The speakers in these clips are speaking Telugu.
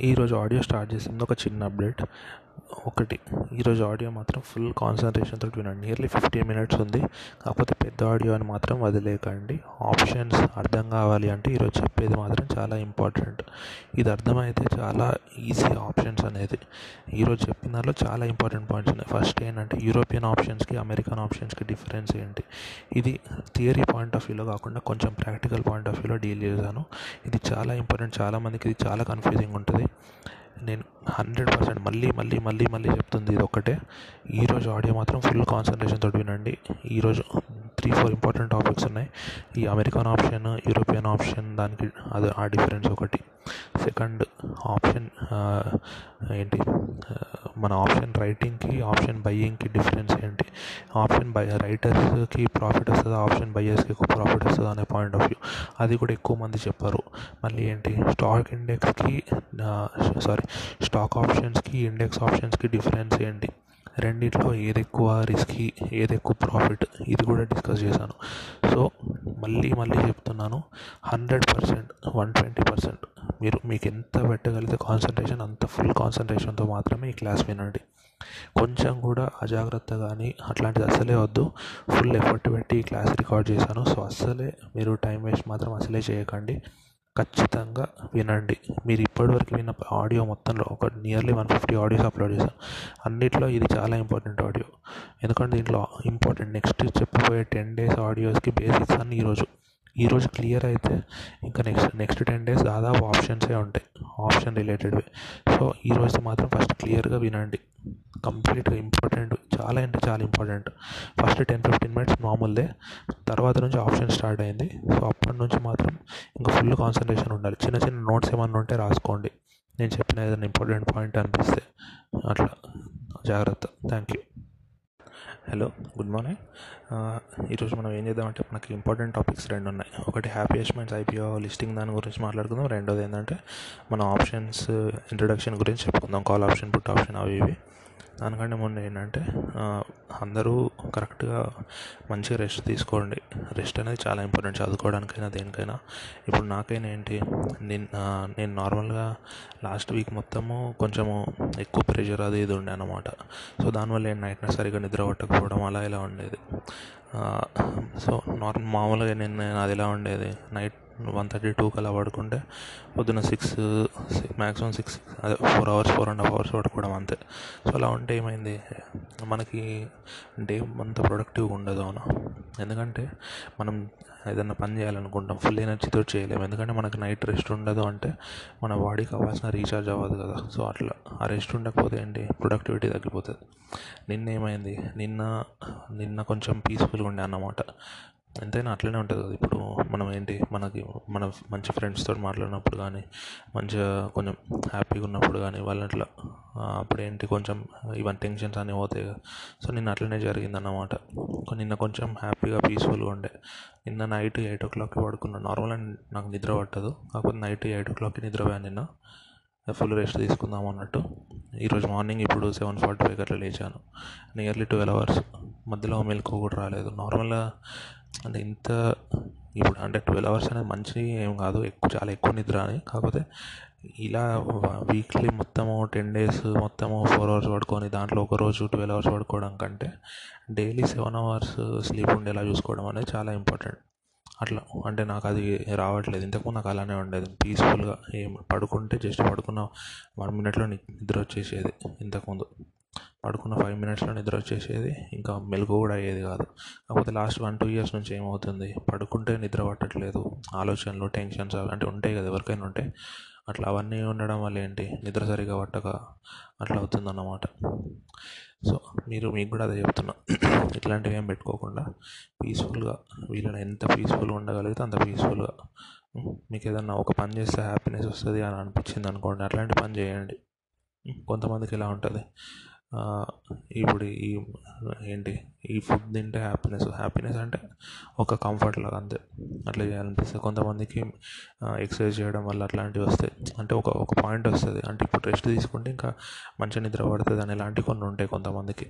ఈరోజు ఆడియో స్టార్ట్ చేసింది ఒక చిన్న అప్డేట్. ఒకటి. ఈరోజు ఆడియో మాత్రం ఫుల్ కాన్సన్ట్రేషన్ తోటి వినండి. నియర్లీ ఫిఫ్టీన్ మినిట్స్ ఉంది. కాకపోతే పెద్ద ఆడియో అని మాత్రం వదిలేయకండి ఆప్షన్స్ అర్థం కావాలి అంటే ఈరోజు చెప్పేది మాత్రం చాలా ఇంపార్టెంట్. ఇది అర్థమైతే చాలా ఈజీ ఆప్షన్స్ అనేది. ఈరోజు చెప్పిన దాంట్లో చాలా ఇంపార్టెంట్ పాయింట్స్ ఉన్నాయి. ఫస్ట్ ఏంటంటే యూరోపియన్ ఆప్షన్స్కి అమెరికన్ ఆప్షన్స్కి డిఫరెన్స్ ఏంటి? ఇది థియరీ పాయింట్ ఆఫ్ వ్యూలో కాకుండా కొంచెం ప్రాక్టికల్ పాయింట్ ఆఫ్ వ్యూలో డీల్ చేశాను. ఇది చాలా ఇంపార్టెంట్. చాలామందికి ఇది చాలా కన్ఫ్యూజింగ్ ఉంటుంది. నేను హండ్రెడ్ పర్సెంట్ మళ్ళీ మళ్ళీ మళ్ళీ మళ్ళీ చెప్తుంది ఇది ఒక్కటే ఈరోజు ఆడియో మాత్రం ఫుల్ కాన్సన్ట్రేషన్ తోటి వినండి. ఈరోజు త్రీ ఫోర్ ఇంపార్టెంట్ టాపిక్స్ ఉన్నాయి. ఈ అమెరికన్ ఆప్షన్ యూరోపియన్ ఆప్షన్ దానికి అది ఆ డిఫరెన్స్ ఒకటి. సెకండ్ ఆప్షన్ ఏంటి మన ఆప్షన్ రైటింగ్కి ఆప్షన్ బయ్యింగ్కి డిఫరెన్స్ ఏంటి? ఆప్షన్ బై రైటర్స్కి ప్రాఫిట్ వస్తుందా ఆప్షన్ బయ్యర్స్కి ఎక్కువ ప్రాఫిట్ వస్తుందా అనే పాయింట్ ఆఫ్ వ్యూ. అది కూడా ఎక్కువ మంది చెప్పారు. మళ్ళీ ఏంటి స్టాక్ ఇండెక్స్కి సారీ స్టాక్ ఆప్షన్స్కి ఇండెక్స్ ఆప్షన్స్కి డిఫరెన్స్ ఏంటి? రెండిట్లో ఏది ఎక్కువ రిస్కీ ఏది ఎక్కువ ప్రాఫిట్ ఇది కూడా డిస్కస్ చేశాను. సో మళ్ళీ మళ్ళీ చెప్తున్నాను hundred percent one twenty percent మీరు మీకు ఎంత పెట్టగలిగితే కాన్సన్ట్రేషన్ అంత ఫుల్ కాన్సన్ట్రేషన్తో మాత్రమే ఈ క్లాస్ వినండి. కొంచెం కూడా అజాగ్రత్త కానీ అట్లాంటిది అసలే వద్దు. ఫుల్ ఎఫర్ట్ పెట్టి ఈ క్లాస్ రికార్డ్ చేశాను. సో అస్సలే మీరు టైం వేస్ట్ మాత్రం అసలే చేయకండి. ఖచ్చితంగా వినండి. మీరు ఇప్పటివరకు విన్న ఆడియో మొత్తంలో ఒక nearly one fifty audios upload చేశాను. అన్నిట్లో ఇది చాలా ఇంపార్టెంట్ ఆడియో ఎందుకంటే దీంట్లో ఇంపార్టెంట్ నెక్స్ట్ చెప్పబోయే టెన్ డేస్ ఆడియోస్కి బేసిక్స్ అన్ని ఈరోజు ఈరోజు క్లియర్ అయితే ఇంకా నెక్స్ట్ నెక్స్ట్ టెన్ డేస్ దాదాపు ఆప్షన్సే ఉంటాయి. ఆప్షన్ రిలేటెడ్వి సో ఈరోజు మాత్రం ఫస్ట్ క్లియర్గా వినండి. కంప్లీట్గా ఇంపార్టెంట్ చాలా అంటే చాలా important first ten fifteen minutes మామూలుదే తర్వాత నుంచి ఆప్షన్ స్టార్ట్ అయింది. సో అప్పటి నుంచి మాత్రం ఇంకా ఫుల్ కాన్సన్ట్రేషన్ ఉండాలి. చిన్న చిన్న నోట్స్ ఏమన్నా ఉంటే రాసుకోండి. నేను చెప్పిన ఏదైనా ఇంపార్టెంట్ పాయింట్ అనిపిస్తే అట్లా. జాగ్రత్త. Thank you hello good morning ఈరోజు మనం ఏం చేద్దామంటే మనకి ఇంపార్టెంట్ టాపిక్స్ రెండు ఉన్నాయి. ఒకటి హ్యాపీ అచీవ్మెంట్స్ ఐపీఓ లిస్టింగ్ దాని గురించి మాట్లాడుకుందాం. రెండోది ఏంటంటే మన ఆప్షన్స్ ఇంట్రడక్షన్ గురించి చెప్పుకుందాం. కాల్ ఆప్షన్ పుట్ ఆప్షన్ అవి ఇవి. దానికంటే ముందు ఏంటంటే అందరూ కరెక్ట్గా మంచిగా రెస్ట్ తీసుకోండి. రెస్ట్ అనేది చాలా ఇంపార్టెంట్ చదువుకోవడానికైనా దేనికైనా. ఇప్పుడు నాకైనా ఏంటి నేను నేను నార్మల్గా లాస్ట్ వీక్ మొత్తము కొంచెము ఎక్కువ ప్రెషర్ అది ఇది ఉండే అనమాట సో దానివల్ల ఏంటి నైట్ సరిగ్గా నిద్ర పట్టకపోవడం అలా ఇలా ఉండేది. సో నార్మల్ మామూలుగా నేను నేను అది ఎలా ఉండేది నైట్ వన్ థర్టీ టూకి అలా పడుకుంటే పొద్దున్న సిక్స్ మ్యాక్సిమం సిక్స్ అదే four hours four and half hours పడుకోవడం అంతే. సో అలా ఉంటే ఏమైంది? మనకి డే అంత ప్రొడక్టివ్గా ఉండదు అవునా? ఎందుకంటే మనం ఏదైనా పని చేయాలనుకుంటాం ఫుల్ ఎనర్జీతో చేయలేము ఎందుకంటే మనకి నైట్ రెస్ట్ ఉండదు అంటే మన బాడీకి కావాల్సిన రీఛార్జ్ అవ్వదు కదా. సో అట్లా ఆ రెస్ట్ ఉండకపోతే ఏంటి? ప్రొడక్టివిటీ తగ్గిపోతుంది. నిన్న ఏమైంది నిన్న నిన్న కొంచెం పీస్ఫుల్గా ఉండే అన్నమాట. ఎంతైనా అట్లనే ఉంటుంది. కదా ఇప్పుడు మనం ఏంటి మనకి మన మంచి ఫ్రెండ్స్తో మాట్లాడినప్పుడు కానీ మంచిగా కొంచెం హ్యాపీగా ఉన్నప్పుడు కానీ వాళ్ళు అట్లా అప్పుడు ఏంటి కొంచెం ఇవన్నీ టెన్షన్స్ అన్నీ పోతాయి కదా. సో నిన్న అట్లనే జరిగింది అన్నమాట నిన్న కొంచెం హ్యాపీగా పీస్ఫుల్గా ఉండే. నిన్న నైట్ ఎయిట్ ఓ క్లాక్కి పడుకున్నాను నార్మల్ నాకు నిద్ర పట్టదు. కాకపోతే నైట్ ఎయిట్ ఓ క్లాక్కి నిద్రపోయాను నిన్న. ఫుల్ రెస్ట్ తీసుకుందాం అన్నట్టు. ఈరోజు మార్నింగ్ ఇప్పుడు సెవెన్ ఫార్టీ ఫైవ్ అట్లా లేచాను. నియర్లీ ట్వెల్వ్ అవర్స్ మధ్యలో మెలకు కూడా రాలేదు. నార్మల్గా అంటే ఇంత ఇప్పుడు అంటే ట్వెల్వ్ అవర్స్ అనేది మంచి ఏం కాదు. ఎక్కువ చాలా ఎక్కువ నిద్ర అని. కాకపోతే ఇలా వీక్లీ మొత్తము టెన్ డేస్ మొత్తము ఫోర్ అవర్స్ పడుకొని దాంట్లో ఒక రోజు ట్వెల్వ్ అవర్స్ పడుకోవడం కంటే డైలీ సెవెన్ అవర్స్ స్లీప్ ఉండేలా చూసుకోవడం అనేది చాలా ఇంపార్టెంట్ అట్లా అంటే నాకు అది రావట్లేదు. ఇంతకుముందు నాకు అలానే ఉండేది. పీస్ఫుల్గా ఏం పడుకుంటే జస్ట్ పడుకున్న. వన్ మినిట్లో నిద్ర వచ్చేసేది ఇంతకుముందు పడుకున్న ఫైవ్ మినిట్స్లో నిద్ర వచ్చేసేది. ఇంకా మెలకు కూడా అయ్యేది కాదు. కాకపోతే లాస్ట్ వన్ టూ ఇయర్స్ నుంచి ఏమవుతుంది? పడుకుంటే నిద్ర పట్టట్లేదు. ఆలోచనలు టెన్షన్స్ అలాంటివి ఉంటాయి కదా ఎవరికైనా ఉంటాయి అట్లా అవన్నీ ఉండడం వల్ల ఏంటి? నిద్ర సరిగా పట్టక అట్లా అవుతుందన్నమాట. సో మీరు మీకు కూడా అదే చెప్తున్నా. ఇట్లాంటివి ఏం పెట్టుకోకుండా పీస్ఫుల్గా వీళ్ళని ఎంత పీస్ఫుల్గా ఉండగలిగితే అంత పీస్ఫుల్గా మీకు ఏదన్నా ఒక పని చేస్తే హ్యాపీనెస్ వస్తుంది అని అనిపించింది అనుకోండి అట్లాంటి పని చేయండి. కొంతమందికి ఎలా ఉంటుంది? ఇప్పుడు ఈ ఏంటి ఈ ఫుడ్ తింటే హ్యాపీనెస్ హ్యాపీనెస్ అంటే ఒక కంఫర్ట్ లాగా అంతే. అట్లా చేయాలనిపిస్తుంది. కొంతమందికి ఎక్సర్సైజ్ చేయడం వల్ల అట్లాంటివి వస్తాయి. అంటే ఒక ఒక పాయింట్ వస్తుంది. అంటే ఇప్పుడు రెస్ట్ తీసుకుంటే ఇంకా మంచి నిద్ర పడుతుంది అని ఇలాంటివి కొన్ని ఉంటాయి కొంతమందికి.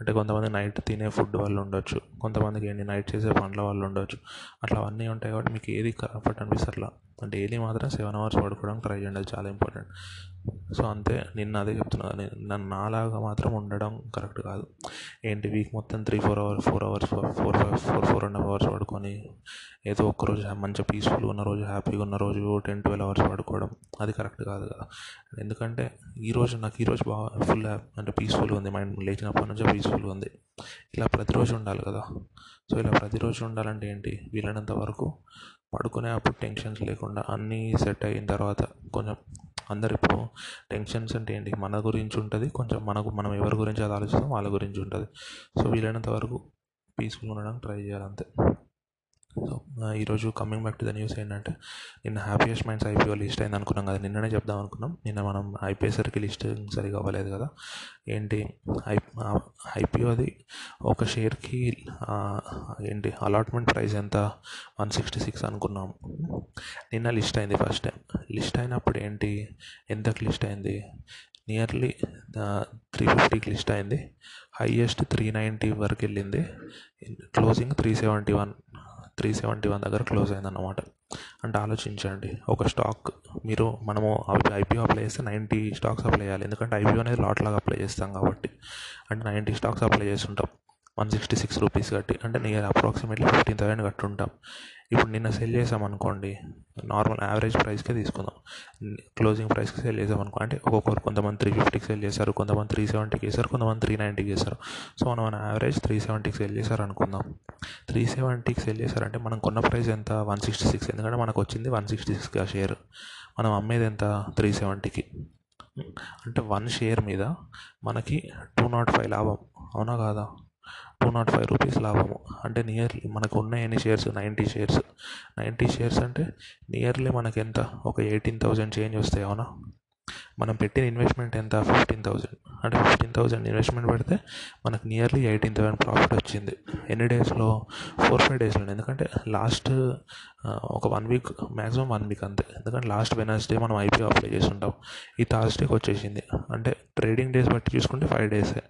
అంటే కొంతమంది నైట్ తినే ఫుడ్ వాళ్ళు ఉండొచ్చు కొంతమందికి ఏంటి నైట్ చేసే పనుల వాళ్ళు ఉండొచ్చు. అట్లా అవన్నీ ఉంటాయి కాబట్టి మీకు ఏది కంఫర్ట్ అనిపిస్తే అట్లా. డైలీ మాత్రం సెవెన్ అవర్స్ పడుకోవడానికి ట్రై చేయండి అది చాలా ఇంపార్టెంట్ సో అంతే నిన్న అదే చెప్తున్నా నన్ను నాలాగా మాత్రం ఉండడం కరెక్ట్ కాదు. ఏంటి వీక్ మొత్తం three four hours four hours four four four four and half hours పడుకొని ఏదో ఒక్క రోజు మంచిగా పీస్ఫుల్గా ఉన్న రోజు హ్యాపీగా ఉన్న రోజు టెన్ ట్వెల్వ్ అవర్స్ పడుకోవడం అది కరెక్ట్ కాదు కదా. ఎందుకంటే ఈరోజు నాకు ఈరోజు బాగా ఫుల్ అంటే పీస్ఫుల్గా ఉంది మైండ్ లేచినప్పటి నుంచే పీస్ఫుల్గా ఉంది. ఇలా ప్రతిరోజు ఉండాలి కదా. సో ఇలా ప్రతిరోజు ఉండాలంటే ఏంటి? వీలైనంత వరకు పడుకునే అప్పుడు టెన్షన్స్ లేకుండా అన్నీ సెట్ అయిన తర్వాత కొంచెం అందరు ఇప్పుడు టెన్షన్స్ అంటే ఏంటి? మన గురించి ఉంటుంది కొంచెం మనకు మనం ఎవరి గురించి అది ఆలోచిస్తాం వాళ్ళ గురించి ఉంటుంది. సో వీలైనంత వరకు పీస్ఫుల్గా ఉండడానికి ట్రై చేయాలి అంతే. సో ఈరోజు coming back to the news ఏంటంటే నిన్న హ్యాపీయెస్ట్ మైండ్స్ ఐపీఓ లిస్ట్ అయింది అనుకున్నాం కదా. నిన్ననే చెప్దాం అనుకున్నాం. నిన్న మనం అయిపోయేసరికి లిస్ట్ సరిగా అవ్వలేదు కదా. ఏంటి? ఐ ఐపీఓది ఒక షేర్కి ఏంటి? అలాట్మెంట్ ప్రైస్ ఎంత? వన్ సిక్స్టీ సిక్స్ అనుకున్నాం. నిన్న లిస్ట్ అయింది ఫస్ట్ టైం లిస్ట్ అయినప్పుడు ఏంటి? ఎంతకు లిస్ట్ అయింది? నియర్లీ త్రీ ఫిఫ్టీకి లిస్ట్ అయింది. హైయెస్ట్ త్రీ నైంటీ వరకు వెళ్ళింది. Closing three seventy one three seventy one దగ్గర క్లోజ్ అయిందన్నమాట. అంటే ఆలోచించండి ఒక స్టాక్ మీరు మనము ఐపీఓ అప్లై చేస్తే నైంటీ స్టాక్స్ అప్లై చేయాలి. ఎందుకంటే ఐపీఓ అనేది లాట్ లాగా అప్లై చేస్తాం కాబట్టి. అంటే నైంటీ స్టాక్స్ అప్లై చేస్తుంటాం. వన్ సిక్స్టీ సిక్స్ రూపీస్ కట్టి అంటే నియర్ అప్రాక్సిమేట్లీ ఫిఫ్టీన్ థౌసండ్ కట్టుంటాం. ఇప్పుడు నిన్న సెల్ చేసామనుకోండి నార్మల్ యావరేజ్ ప్రైస్కే తీసుకుందాం. క్లోజింగ్ ప్రైస్కి సెల్ చేసామనుకో అంటే ఒక్కొక్కరు కొంతమంది త్రీ ఫిఫ్టీకి సెల్ చేశారు కొంతమంది త్రీ సెవెంటీకి చేశారు కొంతమంది త్రీ నైంటీకి చేశారు సో మనం మన యావరేజ్ త్రీ సెవెంటీకి సెల్ చేశారు అనుకుందాం త్రీ సెవెంటీకి సెల్ చేశారంటే మనం కొన్న ప్రైస్ ఎంత? One sixty six. ఎందుకంటే మనకు వచ్చింది వన్ సిక్స్టీ సిక్స్గా షేర్ మనం అమ్మేది ఎంత? త్రీ సెవెంటీకి అంటే వన్ షేర్ మీద మనకి టూ నాట్ ఫైవ్ లాభం. అవునా కాదా? టూ నాట్ ఫైవ్ రూపీస్ లాభము. అంటే నియర్లీ మనకు ఉన్న ఎన్ని shares ninety shares ninety shares అంటే నియర్లీ మనకి ఎంత ఒక ఎయిటీన్ థౌజండ్ చేంజ్ వస్తాయి అవునా? మనం పెట్టిన ఇన్వెస్ట్మెంట్ ఎంత? ఫిఫ్టీన్ థౌజండ్ అంటే ఫిఫ్టీన్ థౌజండ్ ఇన్వెస్ట్మెంట్ పెడితే మనకు నియర్లీ ఎయిటీన్ థౌసండ్ ప్రాఫిట్ వచ్చింది. ఎన్ని డేస్లో? ఫోర్ ఫైవ్ డేస్లో ఎందుకంటే లాస్ట్ ఒక one week maximum one week అంతే. ఎందుకంటే లాస్ట్ వెనస్డే మనం ఐపీఓ అప్లై చేసి ఉంటాం ఈ థర్స్డేకి వచ్చేసింది. అంటే ట్రేడింగ్ డేస్ బట్టి చూసుకుంటే ఫైవ్ డేసే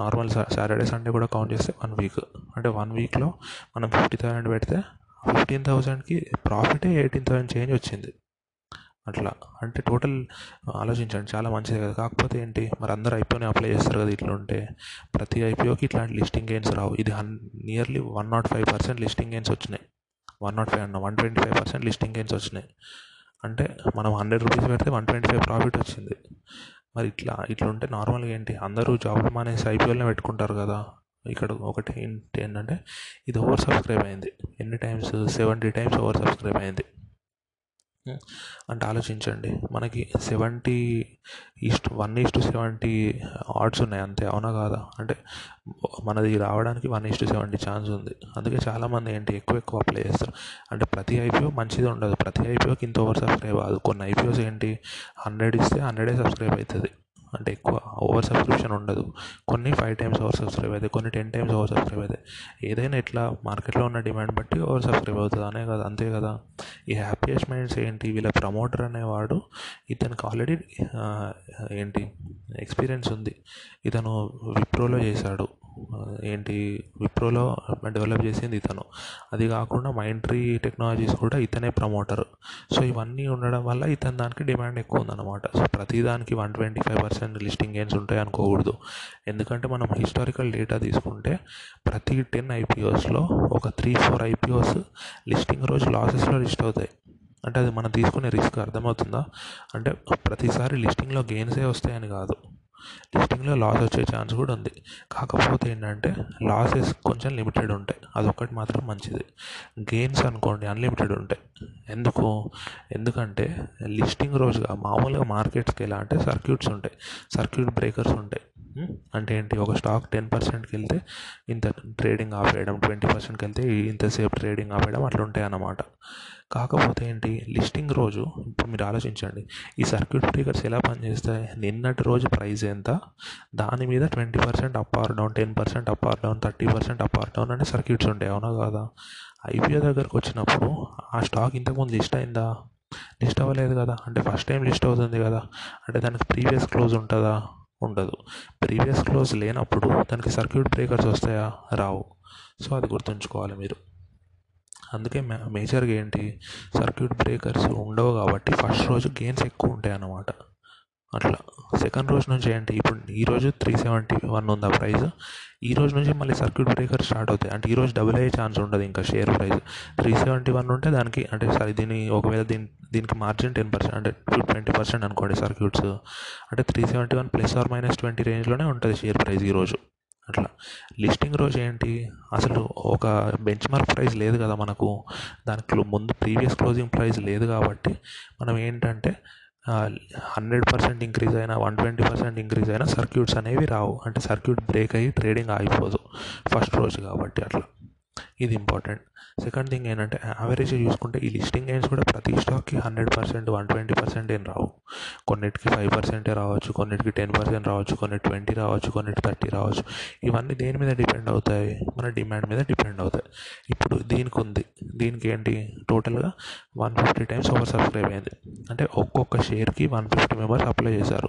నార్మల్ సాటర్డే సండే కూడా కౌంట్ చేస్తే వన్ వీక్ అంటే వన్ వీక్లో మనం ఫిఫ్టీ థౌసండ్ పెడితే ఫిఫ్టీన్ థౌసండ్కి ప్రాఫిటే ఎయిటీన్ థౌసండ్ చేంజ్ వచ్చింది. అట్లా. అంటే టోటల్ ఆలోచించండి చాలా మంచిది కదా. కాకపోతే ఏంటి మరి అందరూ ఐపీఓని అప్లై చేస్తారు కదా ఇట్లా ఉంటే. ప్రతి ఐపీఓకి ఇట్లాంటి లిస్టింగ్ గెయిన్స్ రావు. ఇది హన్ nearly one nought five percent listing gains వచ్చినాయి. వన్ నాట్ ఫైవ్ అన్న one twenty five percent listing gains వచ్చినాయి. అంటే మనం హండ్రెడ్ రూపీస్ పెడితే వన్ ట్వంటీ ఫైవ్ ప్రాఫిట్ వచ్చింది. మరి ఇట్లా ఇట్లా ఉంటే నార్మల్గా ఏంటి అందరూ జాబ్లు మానేసి ఐపీఎల్నే పెట్టుకుంటారు కదా. ఇక్కడ ఒకటి ఏంటంటే ఇది ఓవర్ సబ్స్క్రైబ్ అయింది. ఎన్ని times seventy times over subscribe అయింది. అంటే ఆలోచించండి. మనకి seventy is to one is to seventy odds ఉన్నాయి అంతే అవునా కాదా? అంటే మనది రావడానికి వన్ ఈస్ట్ సెవెంటీ ఛాన్స్ ఉంది. అందుకే చాలామంది ఏంటి ఎక్కువ ఎక్కువ అప్లై చేస్తారు. అంటే ప్రతి ఐపీఓ మంచిది ఉండదు. ప్రతి ఐపీఓకి ఇంత ఓవర్ సబ్స్క్రైబ్ కాదు. కొన్ని ఐపీఓస్ ఏంటి హండ్రెడ్ ఇస్తే హండ్రెడే సబ్స్క్రైబ్ అవుతుంది. అంటే ఎక్కువ ఓవర్ సబ్స్క్రిప్షన్ ఉండదు. కొన్ని ఫైవ్ టైమ్స్ ఓవర్ సబ్స్క్రైబ్ అవుతాయి కొన్ని టెన్ టైమ్స్ ఓవర్ సబ్స్క్రైబ్ అవుతాయి ఏదైనా ఇట్లా మార్కెట్లో ఉన్న డిమాండ్ బట్టి ఓవర్ సబ్స్క్రైబ్ అవుతుంది. అనే కదా అంతే కదా. ఈ హ్యాపీయెస్ట్ మైండ్స్ ఏంటి? వీళ్ళ ప్రమోటర్ అనేవాడు ఇతనికి ఆల్రెడీ ఏంటి? ఎక్స్పీరియన్స్ ఉంది. ఇతను విప్రోలో చేశాడు. ఏంటి విప్రోలో డెవలప్ చేసింది ఇతను. అది కాకుండా మైండ్ ట్రీ టెక్నాలజీస్ కూడా ఇతనే ప్రమోటర్ సో ఇవన్నీ ఉండడం వల్ల ఇతని దానికి డిమాండ్ ఎక్కువ ఉందన్నమాట. సో ప్రతి దానికి one twenty five percent listing gains ఉంటాయి అనుకోకూడదు. ఎందుకంటే మనం హిస్టారికల్ డేటా తీసుకుంటే ప్రతి టెన్ ఐపీఓస్లో ఒక త్రీ ఫోర్ ఐపీఓస్ లిస్టింగ్ రోజు లాసెస్లో లిస్ట్ అవుతాయి. అంటే అది మనం తీసుకునే రిస్క్ అర్థమవుతుందా? అంటే ప్రతిసారి లిస్టింగ్లో గెయిన్సే వస్తాయని కాదు. లిస్టింగ్లో లాస్ వచ్చే ఛాన్స్ కూడా ఉంది. కాకపోతే ఏంటంటే లాసెస్ కొంచెం లిమిటెడ్ ఉంటాయి. అదొకటి మాత్రం మంచిది. గెయిన్స్ అనుకోండి అన్లిమిటెడ్ ఉంటాయి. ఎందుకు? ఎందుకంటే లిస్టింగ్ రోజుగా మామూలుగా మార్కెట్స్కి ఎలా అంటే సర్క్యూట్స్ ఉంటాయి. సర్క్యూట్ బ్రేకర్స్ ఉంటాయి. Hmm? అంటే ఏంటి? ఒక స్టాక్ టెన్ పర్సెంట్కి వెళ్తే ఇంత ట్రేడింగ్ ఆపేయడం ట్వంటీ పర్సెంట్కి వెళ్తే ఇంతసేపు ట్రేడింగ్ ఆపేయడం అట్లా ఉంటాయి అన్నమాట. కాకపోతే ఏంటి లిస్టింగ్ రోజు ఇప్పుడు మీరు ఆలోచించండి ఈ సర్క్యూట్ బ్రేకర్స్ ఎలా పనిచేస్తాయి? నిన్నటి రోజు ప్రైస్ ఎంత? దాని మీద twenty percent up or down ten percent up or down thirty percent up or down అనే సర్క్యూట్స్ ఉంటాయి అవునా కాదా? ఐపీఓ దగ్గరకు వచ్చినప్పుడు ఆ స్టాక్ ఇంతకుముందు లిస్ట్ అయిందా? లిస్ట్ అవ్వలేదు కదా అంటే ఫస్ట్ టైం లిస్ట్ అవుతుంది కదా అంటే దానికి ప్రీవియస్ క్లోజ్ ఉంటుందా? ఉండదు. ప్రీవియస్ క్లోజ్ లేనప్పుడు దానికి సర్క్యూట్ బ్రేకర్స్ వస్తాయా? రావు. సో అది గుర్తుంచుకోవాలి మీరు. అందుకే మేజర్గా ఏంటి సర్క్యూట్ బ్రేకర్స్ ఉండవు కాబట్టి ఫస్ట్ రోజు గెయిన్స్ ఎక్కువ ఉంటాయి అన్నమాట అట్లా. సెకండ్ రోజు నుంచి ఏంటి ఇప్పుడు ఈరోజు త్రీ సెవెంటీ వన్ ఉందా ప్రైస్ ఈ రోజు నుంచి మళ్ళీ సర్క్యూట్ బ్రేకర్ స్టార్ట్ అవుతాయి. అంటే ఈరోజు డబుల్ అయ్యే ఛాన్స్ ఉంటుంది ఇంకా share price three seventy one ఉంటే దానికి అంటే సరే దీని ఒకవేళ దీని దీనికి మార్జిన్ టెన్ పర్సెంట్ అంటే ట్వంటీ పర్సెంట్ అనుకోండి సర్క్యూట్స్. అంటే three seventy one plus or minus twenty రేంజ్లోనే ఉంటుంది షేర్ ప్రైస్ ఈరోజు అట్లా. లిస్టింగ్ రోజు ఏంటి? అసలు ఒక బెంచ్ మార్క్ ప్రైస్ లేదు కదా మనకు. దానికి ముందు ప్రీవియస్ క్లోజింగ్ ప్రైస్ లేదు కాబట్టి మనం ఏంటంటే హండ్రెడ్ పర్సెంట్ ఇంక్రీజ్ అయినా వన్ ట్వంటీ పర్సెంట్ ఇంక్రీజ్ అయినా సర్క్యూట్స్ అనేవి రావు. అంటే సర్క్యూట్ బ్రేక్ అయ్యి ట్రేడింగ్ ఆగిపోదు ఫస్ట్ రోజు కాబట్టి అట్లా. ఇది ఇంపార్టెంట్. సెకండ్ థింగ్ ఏంటంటే యావరేజ్ చూసుకుంటే ఈ లిస్టింగ్ గెయిన్స్ కూడా ప్రతి స్టాక్కి hundred percent one twenty percent ఏం రావు. కొన్నిటికి ఫైవ్ పర్సెంటే రావచ్చు కొన్నిటికి టెన్ పర్సెంట్ రావచ్చు కొన్ని ట్వంటీ రావచ్చు కొన్నిటి థర్టీ రావచ్చు. ఇవన్నీ దేని మీద డిపెండ్ అవుతాయి? మన డిమాండ్ మీద డిపెండ్ అవుతాయి. ఇప్పుడు దీనికి ఉంది. దీనికి ఏంటి? టోటల్గా one fifty times over subscribe అయింది. అంటే ఒక్కొక్క షేర్కి వన్ ఫిఫ్టీ మెంబర్స్ అప్లై చేశారు.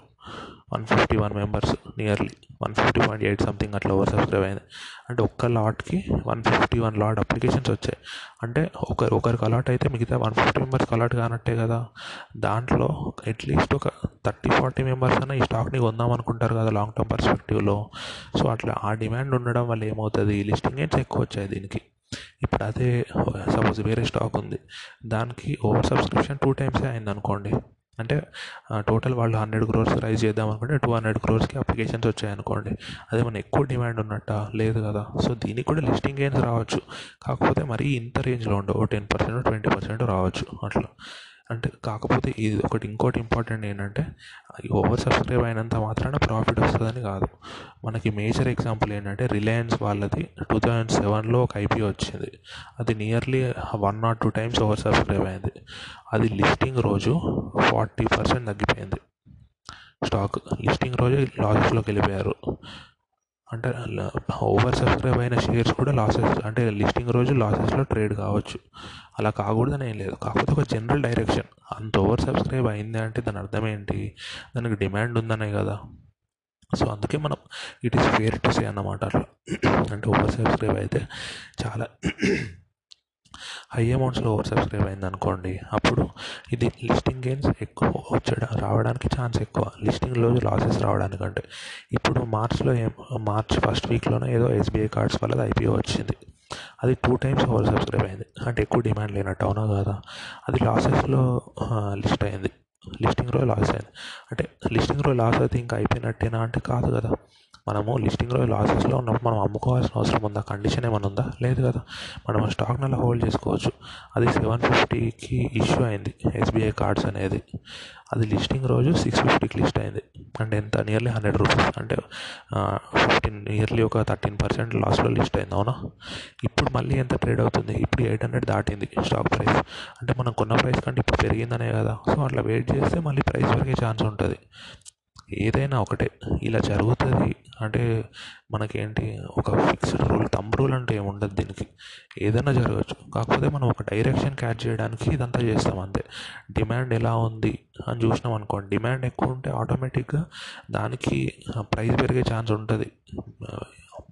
One fifty one members nearly one fifty point eight something అట్లా ఓవర్ సబ్స్క్రైబ్ అయింది. అంటే ఒక్క లాట్కి one fifty one lot applications వచ్చాయి. అంటే ఒకరు ఒకరికి అలాట్ అయితే మిగతా వన్ ఫిఫ్టీ మెంబర్స్కి అలాట్ కానట్టే కదా. దాంట్లో అట్లీస్ట్ ఒక థర్టీ ఫార్టీ మెంబర్స్ అయినా ఈ స్టాక్ని కొందాం అనుకుంటారు కదా లాంగ్ టర్మ్ పర్స్పెక్టివ్లో సో అట్లా ఆ డిమాండ్ ఉండడం వల్ల ఏమవుతుంది? లిస్టింగ్ గేమ్స్ ఎక్కువ వచ్చాయి దీనికి. ఇప్పుడు అదే సపోజ్ వేరే స్టాక్ ఉంది. దానికి ఓవర్ సబ్స్క్రిప్షన్ టూ టైమ్సే అయింది అనుకోండి అంటే టోటల్ వాళ్ళు హండ్రెడ్ క్రోర్స్ రైజ్ చేద్దాం అనుకుంటే టూ హండ్రెడ్ క్రోర్స్కి అప్లికేషన్స్ వచ్చాయనుకోండి. అదే మన ఎక్కువ డిమాండ్ ఉన్నట్ట? లేదు కదా. సో దీనికి కూడా లిస్టింగ్ గెయిన్స్ రావచ్చు. కాకపోతే మరీ ఇంత రేంజ్లో ఉండవు. టెన్ పర్సెంట్ ట్వంటీ పర్సెంట్ రావచ్చు అట్లా. అంటే కాకపోతే ఇది ఒకటి ఇంకోటి ఇంపార్టెంట్ ఏంటంటే ఓవర్ సబ్స్క్రైబ్ అయినంత మాత్రాన ప్రాఫిట్ వస్తుందని కాదు. మనకి మేజర్ ఎగ్జాంపుల్ ఏంటంటే రిలయన్స్ వాళ్ళది టూ థౌజండ్ సెవెన్లో ఒక ఐపీఓ వచ్చింది. అది nearly one not two times over subscribe అయింది. అది లిస్టింగ్ రోజు ఫార్టీ పర్సెంట్ తగ్గిపోయింది. స్టాక్ లిస్టింగ్ రోజు లాసెస్లోకి వెళ్ళిపోయారు. అంటే ఓవర్ సబ్స్క్రైబ్ అయిన షేర్స్ కూడా లాసెస్ అంటే లిస్టింగ్ రోజు లాసెస్లో ట్రేడ్ కావచ్చు. అలా కాకూడదని ఏం లేదు. కాకపోతే ఒక జనరల్ డైరెక్షన్. అంత ఓవర్ సబ్స్క్రైబ్ అయింది అంటే దాని అర్థం ఏంటి? దానికి డిమాండ్ ఉందనే కదా. సో అందుకే మనం it is fair to say అన్నమాట అట్లా. అంటే ఓవర్ సబ్స్క్రైబ్ అయితే చాలా హై అమౌంట్స్లో ఓవర్ సబ్స్క్రైబ్ అయింది అనుకోండి అప్పుడు ఇది లిస్టింగ్ గెయిన్స్ ఎక్కువ వచ్చడం రావడానికి ఛాన్స్ ఎక్కువ. లిస్టింగ్ రోజు లాసెస్ రావడానికంటే. ఇప్పుడు మార్చ్లో ఏం మార్చ్ ఫస్ట్ వీక్లోనే ఏదో ఎస్బీఐ కార్డ్స్ వల్ల ఐపీఓ వచ్చింది. అది టూ టైమ్స్ ఓవర్ సబ్స్క్రైబ్ అయింది. అంటే ఎక్కువ డిమాండ్ లేనట్టు అవునా కదా? అది లాసెస్లో లిస్ట్ అయింది. లిస్టింగ్ రోజు లాస్ అయింది. అంటే లిస్టింగ్ రోజు లాస్ అయితే ఇంకా అయిపోయినట్టేనా అంటే కాదు కదా. మనము లిస్టింగ్ రోజు లాసెస్లో ఉన్నప్పుడు మనం అమ్ముకోవాల్సిన అవసరం ఉందా? కండిషన్ ఏమైనా ఉందా? లేదు కదా. మనం ఆ స్టాక్ని అలా హోల్డ్ చేసుకోవచ్చు. అది సెవెన్ ఫిఫ్టీకి ఇష్యూ అయింది. ఎస్బీఐ కార్డ్స్ అనేది. అది లిస్టింగ్ రోజు సిక్స్ ఫిఫ్టీకి లిస్ట్ అయింది. అంటే ఎంత? నియర్లీ హండ్రెడ్ రూపీస్ అంటే ఫిఫ్టీన్ నియర్లీ ఒక థర్టీన్ పర్సెంట్ లాస్లో లిస్ట్ అయింది. అవునా? ఇప్పుడు మళ్ళీ ఎంత ట్రేడ్ అవుతుంది? ఇప్పుడు ఎయిట్ హండ్రెడ్ దాటింది స్టాక్ ప్రైస్ అంటే మనం కొన్న ప్రైస్ కంటే ఇప్పుడు పెరిగిందనే కదా. సో అట్లా వెయిట్ చేస్తే మళ్ళీ ప్రైస్ పెరిగే ఛాన్స్ ఉంటుంది. ఏదైనా ఒకటే. ఇలా జరుగుతుంది అంటే మనకేంటి ఒక ఫిక్స్డ్ రూల్ తంబ్ రూల్ అంటే ఏముండదు దీనికి. ఏదైనా జరగచ్చు. కాకపోతే మనం ఒక డైరెక్షన్ క్యాచ్ చేయడానికి ఇదంతా చేస్తాం అంతే. డిమాండ్ ఎలా ఉంది అని చూసినాం అనుకోండి. డిమాండ్ ఎక్కువ ఉంటే ఆటోమేటిక్గా దానికి ప్రైస్ పెరిగే ఛాన్స్ ఉంటుంది.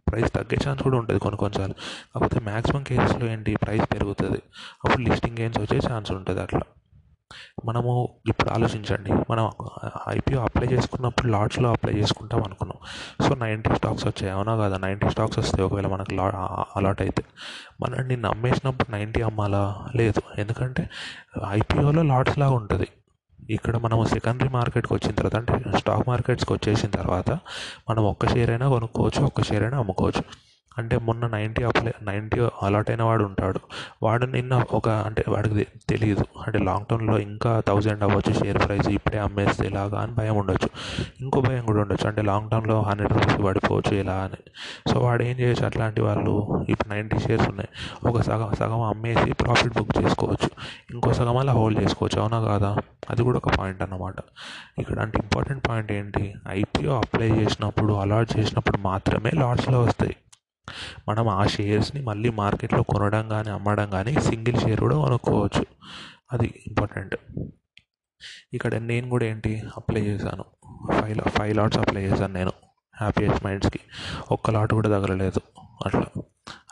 ప్రైస్ తగ్గే ఛాన్స్ కూడా ఉంటుంది కొన్ని కొన్నిసార్లు. కాకపోతే మ్యాక్సిమం కేసెస్లో ఏంటి ప్రైస్ పెరుగుతుంది. అప్పుడు లిస్టింగ్ గెయిన్స్ వచ్చే ఛాన్స్ ఉంటుంది అట్లా. మనము ఇప్పుడు ఆలోచించండి. మనం ఐపీఓ అప్లై చేసుకున్నప్పుడు లాట్స్లో అప్లై చేసుకుంటాం అనుకున్నాం. సో నైంటీ స్టాక్స్ వచ్చాయి. అవునా కదా? నైంటీ స్టాక్స్ వస్తాయి ఒకవేళ మనకు లా అలాట్ అయితే. మనల్ని నమ్మేసినప్పుడు అమ్మేసినప్పుడు నైంటీ అమ్మాలా? లేదు. ఎందుకంటే ఐపీఓలో లాట్స్ లాగా ఉంటుంది. ఇక్కడ మనం సెకండరీ మార్కెట్కి వచ్చిన తర్వాత అంటే స్టాక్ మార్కెట్స్కి వచ్చేసిన తర్వాత మనం ఒక్క షేర్ అయినా కొనుక్కోవచ్చు ఒక్క షేర్ అయినా అమ్ముకోవచ్చు. అంటే మొన్న నైంటీ అప్లై నైంటీ అలాట్ అయిన వాడు ఉంటాడు. వాడు నిన్న ఒక అంటే వాడికి తెలియదు అంటే లాంగ్ టర్మ్లో ఇంకా థౌజండ్ అవ్వచ్చు షేర్ ప్రైస్ ఇప్పుడే అమ్మేస్తే ఇలాగా అని భయం ఉండొచ్చు. ఇంకో భయం కూడా ఉండొచ్చు. అంటే లాంగ్ టర్మ్లో హండ్రెడ్ రూపీస్ పడిపోవచ్చు ఇలా అని. సో వాడు ఏం చేయొచ్చు? అట్లాంటి వాళ్ళు ఇప్పుడు నైంటీ షేర్స్ ఉన్నాయి. ఒక సగం సగం అమ్మేసి ప్రాఫిట్ బుక్ చేసుకోవచ్చు. ఇంకో సగం అలా హోల్డ్ చేసుకోవచ్చు. అవునా కాదా? అది కూడా ఒక పాయింట్ అన్నమాట. ఇక్కడ అంటే ఇంపార్టెంట్ పాయింట్ ఏంటి? ఐపీఓ అప్లై చేసినప్పుడు అలాట్ చేసినప్పుడు మాత్రమే లాట్స్లో వస్తాయి. మనం ఆ షేర్స్ని మళ్ళీ మార్కెట్లో కొనడం కానీ అమ్మడం కానీ సింగిల్ షేర్ కూడా కొనుక్కోవచ్చు. అది ఇంపార్టెంట్. ఇక్కడ నేను కూడా ఏంటి అప్లై చేశాను. ఫైవ్ ఫైవ్ లాట్స్ అప్లై చేశాను నేను. హ్యాపీయెస్ట్ మైండ్స్కి ఒక్క లాట్ కూడా తగలలేదు. అట్లా.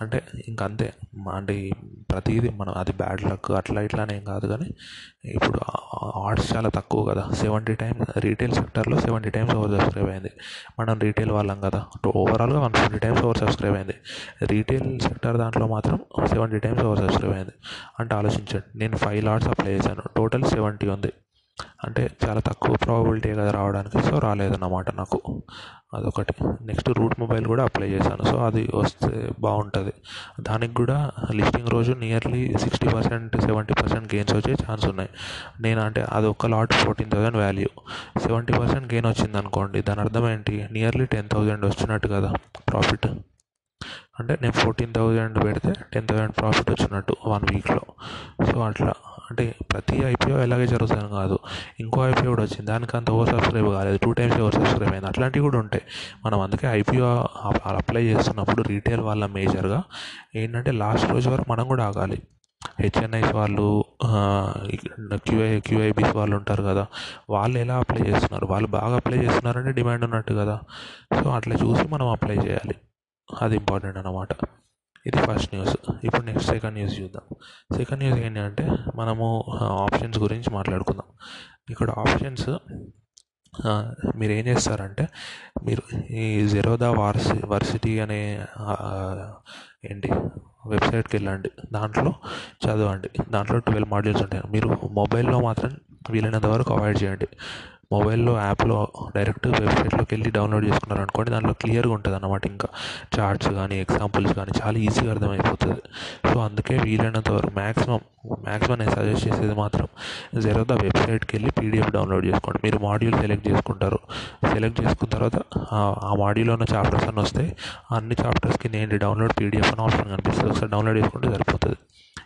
అంటే ఇంక అంతే అంటే ప్రతిదీ మనం అది బ్యాడ్ లక్ అట్లా ఇట్లా అని ఏం కాదు కానీ ఇప్పుడు ఆడ్స్ చాలా తక్కువ కదా. సెవెంటీ టైమ్స్ రీటైల్ సెక్టర్లో సెవెంటీ టైమ్స్ ఓవర్ సబ్స్క్రైబ్ అయింది. మనం రీటైల్ వాళ్ళం కదా. ఓవరాల్గా one fifty times over subscribe అయింది. రీటైల్ సెక్టర్ దాంట్లో మాత్రం సెవెంటీ టైమ్స్ ఓవర్ సబ్స్క్రైబ్ అయింది. అంటే ఆలోచించండి. నేను ఫైవ్ లాట్స్ అప్లై చేశాను. టోటల్ సెవెంటీ ఉంది. అంటే చాలా తక్కువ ప్రాబిలిటీ కదా రావడానికి. సో రాలేదన్నమాట నాకు. అదొకటి. నెక్స్ట్ రూట్ మొబైల్ కూడా అప్లై చేశాను. సో అది వస్తే బాగుంటుంది. దానికి కూడా లిస్టింగ్ రోజు nearly sixty percent seventy percent gains వచ్చే ఛాన్స్ ఉన్నాయి. నేను అంటే అది ఒక్క lot fourteen thousand value. Seventy percent gain వచ్చింది అనుకోండి దాని అర్థం ఏంటి? నియర్లీ టెన్ థౌసండ్ వచ్చినట్టు కదా ప్రాఫిట్. అంటే నేను ఫోర్టీన్ థౌజండ్ పెడితే టెన్ థౌజండ్ ప్రాఫిట్ వచ్చినట్టు వన్ వీక్లో. సో అట్లా. అంటే ప్రతి ఐపీఓ ఎలాగే జరుగుతుందని కాదు. ఇంకో ఐపీఓ కూడా వచ్చింది. దానికి అంత ఓవర్ సబ్స్క్రైబ్ కాలేదు. టూ టైమ్స్ ఓవర్ సబ్స్క్రైబ్ అయింది. అట్లాంటివి కూడా ఉంటాయి. మనం అందుకే ఐపీఓ అప్లై చేస్తున్నప్పుడు రీటైల్ వాళ్ళ మేజర్గా ఏంటంటే లాస్ట్ రోజు వరకు మనం కూడా ఆగాలి. హెచ్ఎన్ఐస్ వాళ్ళు క్యూఐ క్యూఐబీస్ వాళ్ళు ఉంటారు కదా వాళ్ళు ఎలా అప్లై చేస్తున్నారు? వాళ్ళు బాగా అప్లై చేస్తున్నారంటే డిమాండ్ ఉన్నట్టు కదా. సో అట్లా చూసి మనం అప్లై చేయాలి. అది ఇంపార్టెంట్ అన్నమాట. ఇది ఫస్ట్ న్యూస్ ఇప్పుడు నెక్స్ట్ సెకండ్ న్యూస్ చూద్దాం. సెకండ్ న్యూస్ ఏంటంటే మనము ఆప్షన్స్ గురించి మాట్లాడుకుందాం. ఇక్కడ ఆప్షన్స్ మీరు ఏం చేస్తారంటే మీరు ఈ జెరోదా వార్సి వర్సిటీ అనే ఏంటి వెబ్సైట్కి వెళ్ళండి. దాంట్లో చదవండి. దాంట్లో ట్వెల్వ్ మాడ్యూల్స్ ఉంటాయి. మీరు మొబైల్లో మాత్రం వీలైనంత వరకు అవాయిడ్ చేయండి. మొబైల్లో యాప్లో డైరెక్ట్ వెబ్సైట్లోకి వెళ్ళి డౌన్లోడ్ చేసుకున్నారనుకోండి దాంట్లో క్లియర్గా ఉంటుంది అన్నమాట ఇంకా చార్ట్స్ కానీ ఎగ్జాంపుల్స్ కానీ చాలా ఈజీగా అర్థమైపోతుంది. సో అందుకే వీలైనంత వరకు మ్యాక్సిమం మ్యాక్సిమం నేను సజెస్ట్ చేసేది మాత్రం జెరోదా వెబ్సైట్కి వెళ్ళి పీడిఎఫ్ డౌన్లోడ్ చేసుకోండి. మీరు మాడ్యూల్ సెలెక్ట్ చేసుకుంటారు. సెలెక్ట్ చేసుకున్న తర్వాత ఆ మాడ్యూల్లో ఉన్న చాప్టర్స్ అని వస్తాయి. అన్ని చాప్టర్స్కి నేను డౌన్లోడ్ పీడిఎఫ్ అని ఆప్షన్ కనిపిస్తుంది. ఒకసారి డౌన్లోడ్ చేసుకుంటే సరిపోతుంది.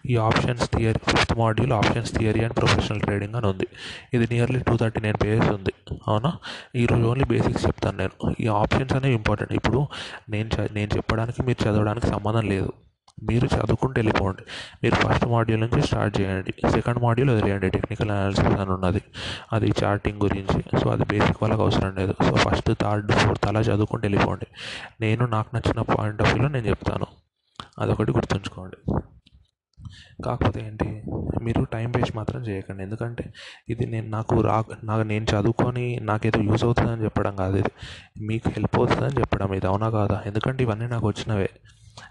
ఈ options theory fifth module options theory and professional trading అని ఉంది. ఇది nearly two thirty nine pages ఉంది. అవునా? ఈరోజు ఓన్లీ బేసిక్స్ చెప్తాను నేను. ఈ ఆప్షన్స్ అనేవి ఇంపార్టెంట్. ఇప్పుడు నేను నేను చెప్పడానికి మీరు చదవడానికి సంబంధం లేదు. మీరు చదువుకుంటూ వెళ్ళిపోండి. మీరు ఫస్ట్ మాడ్యూల్ నుంచి స్టార్ట్ చేయండి. సెకండ్ మాడ్యూల్ వదిలేయండి. టెక్నికల్ అనాలిసిస్ అని ఉన్నది. అది చార్టింగ్ గురించి. సో అది బేసిక్ వాళ్ళకి అవసరం లేదు. సో ఫస్ట్ థర్డ్ ఫోర్త్ అలా చదువుకుంటూ వెళ్ళిపోండి. నేను నాకు నచ్చిన పాయింట్ ఆఫ్ వ్యూలో నేను చెప్తాను. అదొకటి గుర్తుంచుకోండి. కాకపోతే ఏంటి మీరు టైం వేస్ట్ మాత్రం చేయకండి. ఎందుకంటే ఇది నేను నాకు రా నాకు నేను చదువుకొని నాకేదో యూస్ అవుతుందని చెప్పడం కాదు ఇది. మీకు హెల్ప్ అవుతుందని చెప్పడం ఇది. అవునా కాదా? ఎందుకంటే ఇవన్నీ నాకు వచ్చినవే.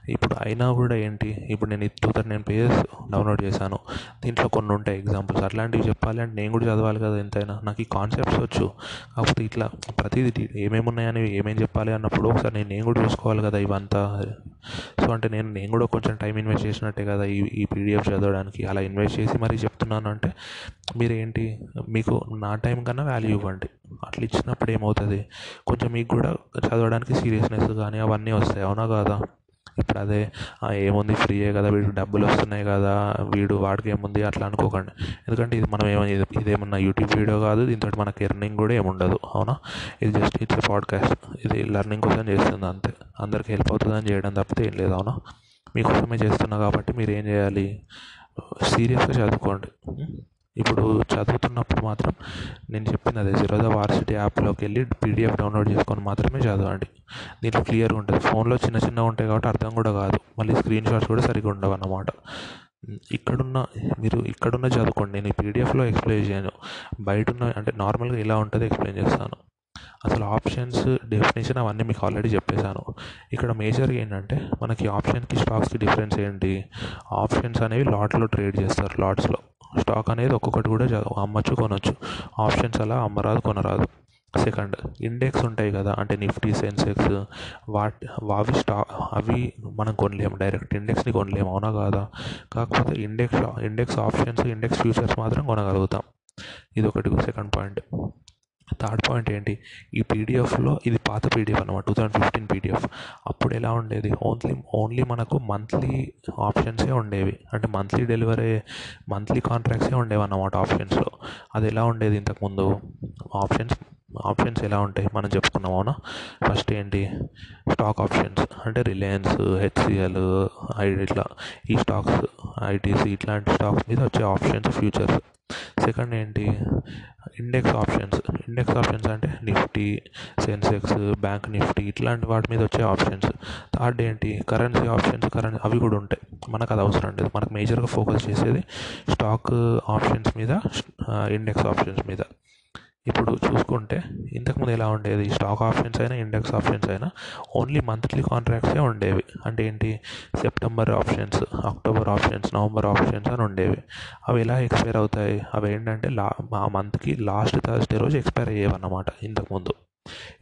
ఇప్పుడు అయినా కూడా ఏంటి? ఇప్పుడు నేను టూ నేను నైన్ పేజెస్ డౌన్లోడ్ చేశాను. దీంట్లో కొన్ని ఉంటాయి ఎగ్జాంపుల్స్ అట్లాంటివి చెప్పాలి అంటే నేను కూడా చదవాలి కదా ఎంతైనా. నాకు ఈ కాన్సెప్ట్స్ వచ్చు. కాకపోతే ఇట్లా ప్రతిదీ ఏమేమి ఉన్నాయని ఏమేమి చెప్పాలి అన్నప్పుడు ఒకసారి నేను నేను కూడా చూసుకోవాలి కదా ఇవంతా. సో అంటే నేను నేను కూడా కొంచెం టైం ఇన్వెస్ట్ చేసినట్టే కదా ఈ ఈ పీడిఎఫ్ చదవడానికి. అలా ఇన్వెస్ట్ చేసి మరీ చెప్తున్నాను అంటే మీరు ఏంటి మీకు నా టైం కన్నా వాల్యూ ఇవ్వండి. అట్లా ఇచ్చినప్పుడు ఏమవుతుంది? కొంచెం మీకు కూడా చదవడానికి సీరియస్నెస్ కానీ అవన్నీ వస్తాయి. అవునా కాదా? ఇప్పుడు అదే ఏముంది? ఫ్రీయే కదా వీడికి డబ్బులు వస్తున్నాయి కదా వీడు వాడికి ఏముంది? అట్లా అనుకోకండి. ఎందుకంటే ఇది మనం ఏమైనా ఇదేమన్నా యూట్యూబ్ వీడియో కాదు దీంతో మనకి ఎర్నింగ్ కూడా ఏముండదు అవునా? ఇది జస్ట్ ఇట్స్ పాడ్కాస్ట్. ఇది లెర్నింగ్ కోసం చేస్తుంది అంతే. అందరికి హెల్ప్ అవుతుందని చేయడం తప్పితే ఏం లేదు అవునా? మీకోసమే చేస్తున్నా కాబట్టి మీరు ఏం చేయాలి? సీరియస్గా చదువుకోండి. ఇప్పుడు చదువుతున్నప్పుడు మాత్రం నేను చెప్పింది అదే జిరోదా వార్సిటీ యాప్లోకి వెళ్ళి పీడిఎఫ్ డౌన్లోడ్ చేసుకొని మాత్రమే చదవండి. దీంట్లో క్లియర్గా ఉంటుంది. ఫోన్లో చిన్న చిన్నగా ఉంటాయి కాబట్టి అర్థం కూడా కాదు. మళ్ళీ స్క్రీన్ షాట్స్ కూడా సరిగ్గా ఉండవు అన్నమాట ఇక్కడున్న మీరు ఇక్కడున్న చదువుకోండి. నేను పీడిఎఫ్లో ఎక్స్ప్లెయిన్ చేయను. బయట ఉన్న అంటే నార్మల్గా ఇలా ఉంటుంది ఎక్స్ప్లెయిన్ చేస్తాను. అసలు ఆప్షన్స్ డెఫినేషన్ అవన్నీ మీకు ఆల్రెడీ చెప్పేశాను. ఇక్కడ మేజర్గా ఏంటంటే మనకి ఆప్షన్కి స్టాక్స్కి డిఫరెన్స్ ఏంటి? ఆప్షన్స్ అనేవి లాట్లో ట్రేడ్ చేస్తారు లాట్స్లో. స్టాక్ అనేది ఒక్కొక్కటి కూడా అమ్మచ్చు కొనవచ్చు ఆప్షన్స్ అలా అమ్మరాదు కొనరాదు. సెకండ్ ఇండెక్స్ ఉంటాయి కదా అంటే నిఫ్టీ సెన్సెక్స్ వాట్ అవి స్టా అవి మనం కొనలేము డైరెక్ట్ ఇండెక్స్ని కొనలేము అవునా కాదా? కాకపోతే index index options index futures మాత్రం కొనగలుగుతాం. ఇది ఒకటి సెకండ్ పాయింట్. థర్డ్ పాయింట్ ఏంటి? ఈ పీడిఎఫ్లో ఇది పాత పీడిఎఫ్ అనమాట టూ థౌజండ్ ఫిఫ్టీన్ పీడిఎఫ్. అప్పుడు ఎలా ఉండేది? ఓన్లీ ఓన్లీ మనకు మంత్లీ ఆప్షన్సే ఉండేవి. అంటే మంత్లీ డెలివరీ మంత్లీ కాంట్రాక్ట్సే ఉండేవి అన్నమాట ఆప్షన్స్లో. అది ఎలా ఉండేది ఇంతకుముందు ఆప్షన్స్ ఆప్షన్స్ ఎలా ఉంటాయి? మనం చెప్పుకున్నాం అవునా? ఫస్ట్ ఏంటి? Stock options. అంటే రిలయన్స్ హెచ్సిఎల్ ఇట్లా ఈ స్టాక్స్ ఐటీసీ ఇట్లాంటి స్టాక్స్ మీద వచ్చే ఆప్షన్స్ ఫ్యూచర్స్. సెకండ్ ఏంటి? ఇండెక్స్ ఆప్షన్స్ ఇండెక్స్ ఆప్షన్స్ అంటే నిఫ్టీ సెన్సెక్స్ బ్యాంక్ నిఫ్టీ ఇట్లాంటి వాటి మీద వచ్చే ఆప్షన్స్ థర్డ్ ఏంటి? కరెన్సీ ఆప్షన్స్ కరెన్సీ అవి కూడా ఉంటాయి. మనకు అది అవసరం లేదు. మనకు మేజర్గా ఫోకస్ చేసేది స్టాక్ ఆప్షన్స్ మీద ఇండెక్స్ ఆప్షన్స్ మీద. ఇప్పుడు చూసుకుంటే ఇంతకుముందు ఎలా ఉండేది? స్టాక్ ఆప్షన్స్ అయినా ఇండెక్స్ ఆప్షన్స్ అయినా ఓన్లీ మంత్లీ కాంట్రాక్ట్సే ఉండేవి. అంటే ఏంటి? September options October options November options అని ఉండేవి. అవి ఎలా ఎక్స్పైర్ అవుతాయి? అవి ఏంటంటే లా ఆ మంత్కి లాస్ట్ థర్స్డే రోజు ఎక్స్పైర్ అయ్యేవన్నమాట ఇంతకుముందు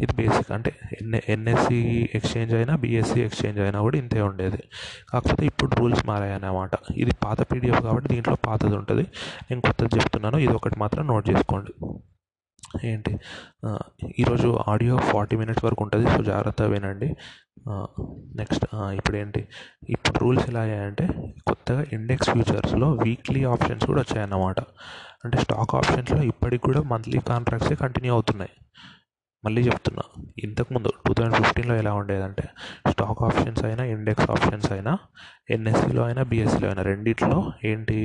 ఇది బేసిక్ అంటే ఎన్ ఎన్ఎస్సి ఎక్స్చేంజ్ అయినా బీఎస్సీ ఎక్స్చేంజ్ అయినా కూడా ఇంతే ఉండేది. కాకపోతే ఇప్పుడు రూల్స్ మారాయి అన్నమాట ఇది పాత పీడిఎఫ్ కాబట్టి దీంట్లో పాతది ఉంటుంది. నేను కొత్తది చెప్తున్నాను. ఇది ఒకటి మాత్రం నోట్ చేసుకోండి. ఏంటి? ఈరోజు ఆడియో ఫార్టీ మినిట్స్ వరకు ఉంటుంది సో జాగ్రత్తగా వినండి. నెక్స్ట్ ఇప్పుడు ఏంటి ఇప్పుడు రూల్స్ ఎలా అయ్యాయంటే కొత్తగా ఇండెక్స్ ఫ్యూచర్స్లో వీక్లీ ఆప్షన్స్ కూడా వచ్చాయన్నమాట. అంటే స్టాక్ ఆప్షన్స్లో ఇప్పటికి కూడా మంత్లీ కాంట్రాక్ట్సే కంటిన్యూ అవుతున్నాయి. మళ్ళీ చెప్తున్నా. ఇంతకుముందు టూ థౌజండ్ ఫిఫ్టీన్లో ఎలా ఉండేదంటే స్టాక్ ఆప్షన్స్ అయినా ఇండెక్స్ ఆప్షన్స్ అయినా ఎన్ఎస్సిలో అయినా బీఎస్సీలో అయినా రెండిట్లో ఏంటి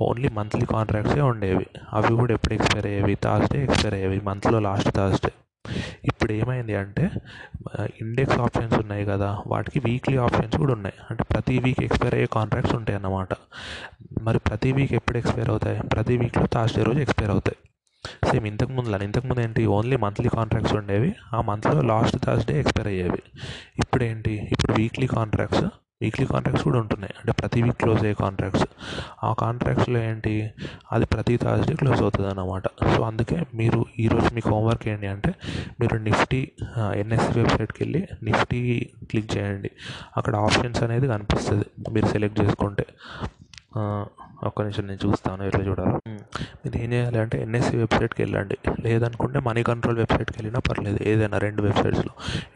ఓన్లీ మంత్లీ కాంట్రాక్ట్సే ఉండేవి. అవి కూడా ఎప్పుడు ఎక్స్పైర్ అయ్యేవి? థర్స్డే ఎక్స్పైర్ అయ్యేవి. మంత్లో లాస్ట్ థర్స్డే ఇప్పుడు ఏమైంది అంటే ఇండెక్స్ ఆప్షన్స్ ఉన్నాయి కదా వాటికి వీక్లీ ఆప్షన్స్ కూడా ఉన్నాయి. అంటే ప్రతి వీక్ ఎక్స్పైర్ అయ్యే కాంట్రాక్ట్స్ ఉంటాయి అన్నమాట మరి ప్రతి వీక్ ఎప్పుడు ఎక్స్పైర్ అవుతాయి? ప్రతి వీక్లో థర్స్డే రోజు ఎక్స్పైర్ అవుతాయి. సేమ్ ఇంతకు ముందు ఇంతకు ముందు ఏంటి ఓన్లీ మంత్లీ కాంట్రాక్ట్స్ ఉండేవి. ఆ మంత్లో లాస్ట్ థర్స్డే ఎక్స్పైర్ అయ్యేవి. ఇప్పుడు ఏంటి ఇప్పుడు వీక్లీ కాంట్రాక్ట్స్ వీక్లీ కాంట్రాక్ట్స్ కూడా ఉంటున్నాయి. అంటే ప్రతి వీక్ క్లోజ్ అయ్యే కాంట్రాక్ట్స్ ఆ కాంట్రాక్ట్స్లో ఏంటి అది ప్రతి థర్స్డే క్లోజ్ అవుతుంది అన్నమాట సో అందుకే మీరు ఈరోజు మీకు హోంవర్క్ ఏంటి అంటే మీరు నిఫ్టీ ఎన్ఎస్సి వెబ్సైట్కి వెళ్ళి నిఫ్టీ క్లిక్ చేయండి. అక్కడ ఆప్షన్స్ అనేది కనిపిస్తుంది మీరు సెలెక్ట్ చేసుకుంటే. ఒక్క నిమిషం నేను చూస్తాను ఎట్లా చూడాలో. మీరు ఏం చేయాలి అంటే ఎన్ఎస్సి వెబ్సైట్కి వెళ్ళండి. లేదనుకుంటే మనీ కంట్రోల్ వెబ్సైట్కి వెళ్ళినా పర్లేదు. ఏదైనా రెండు వెబ్సైట్స్లో.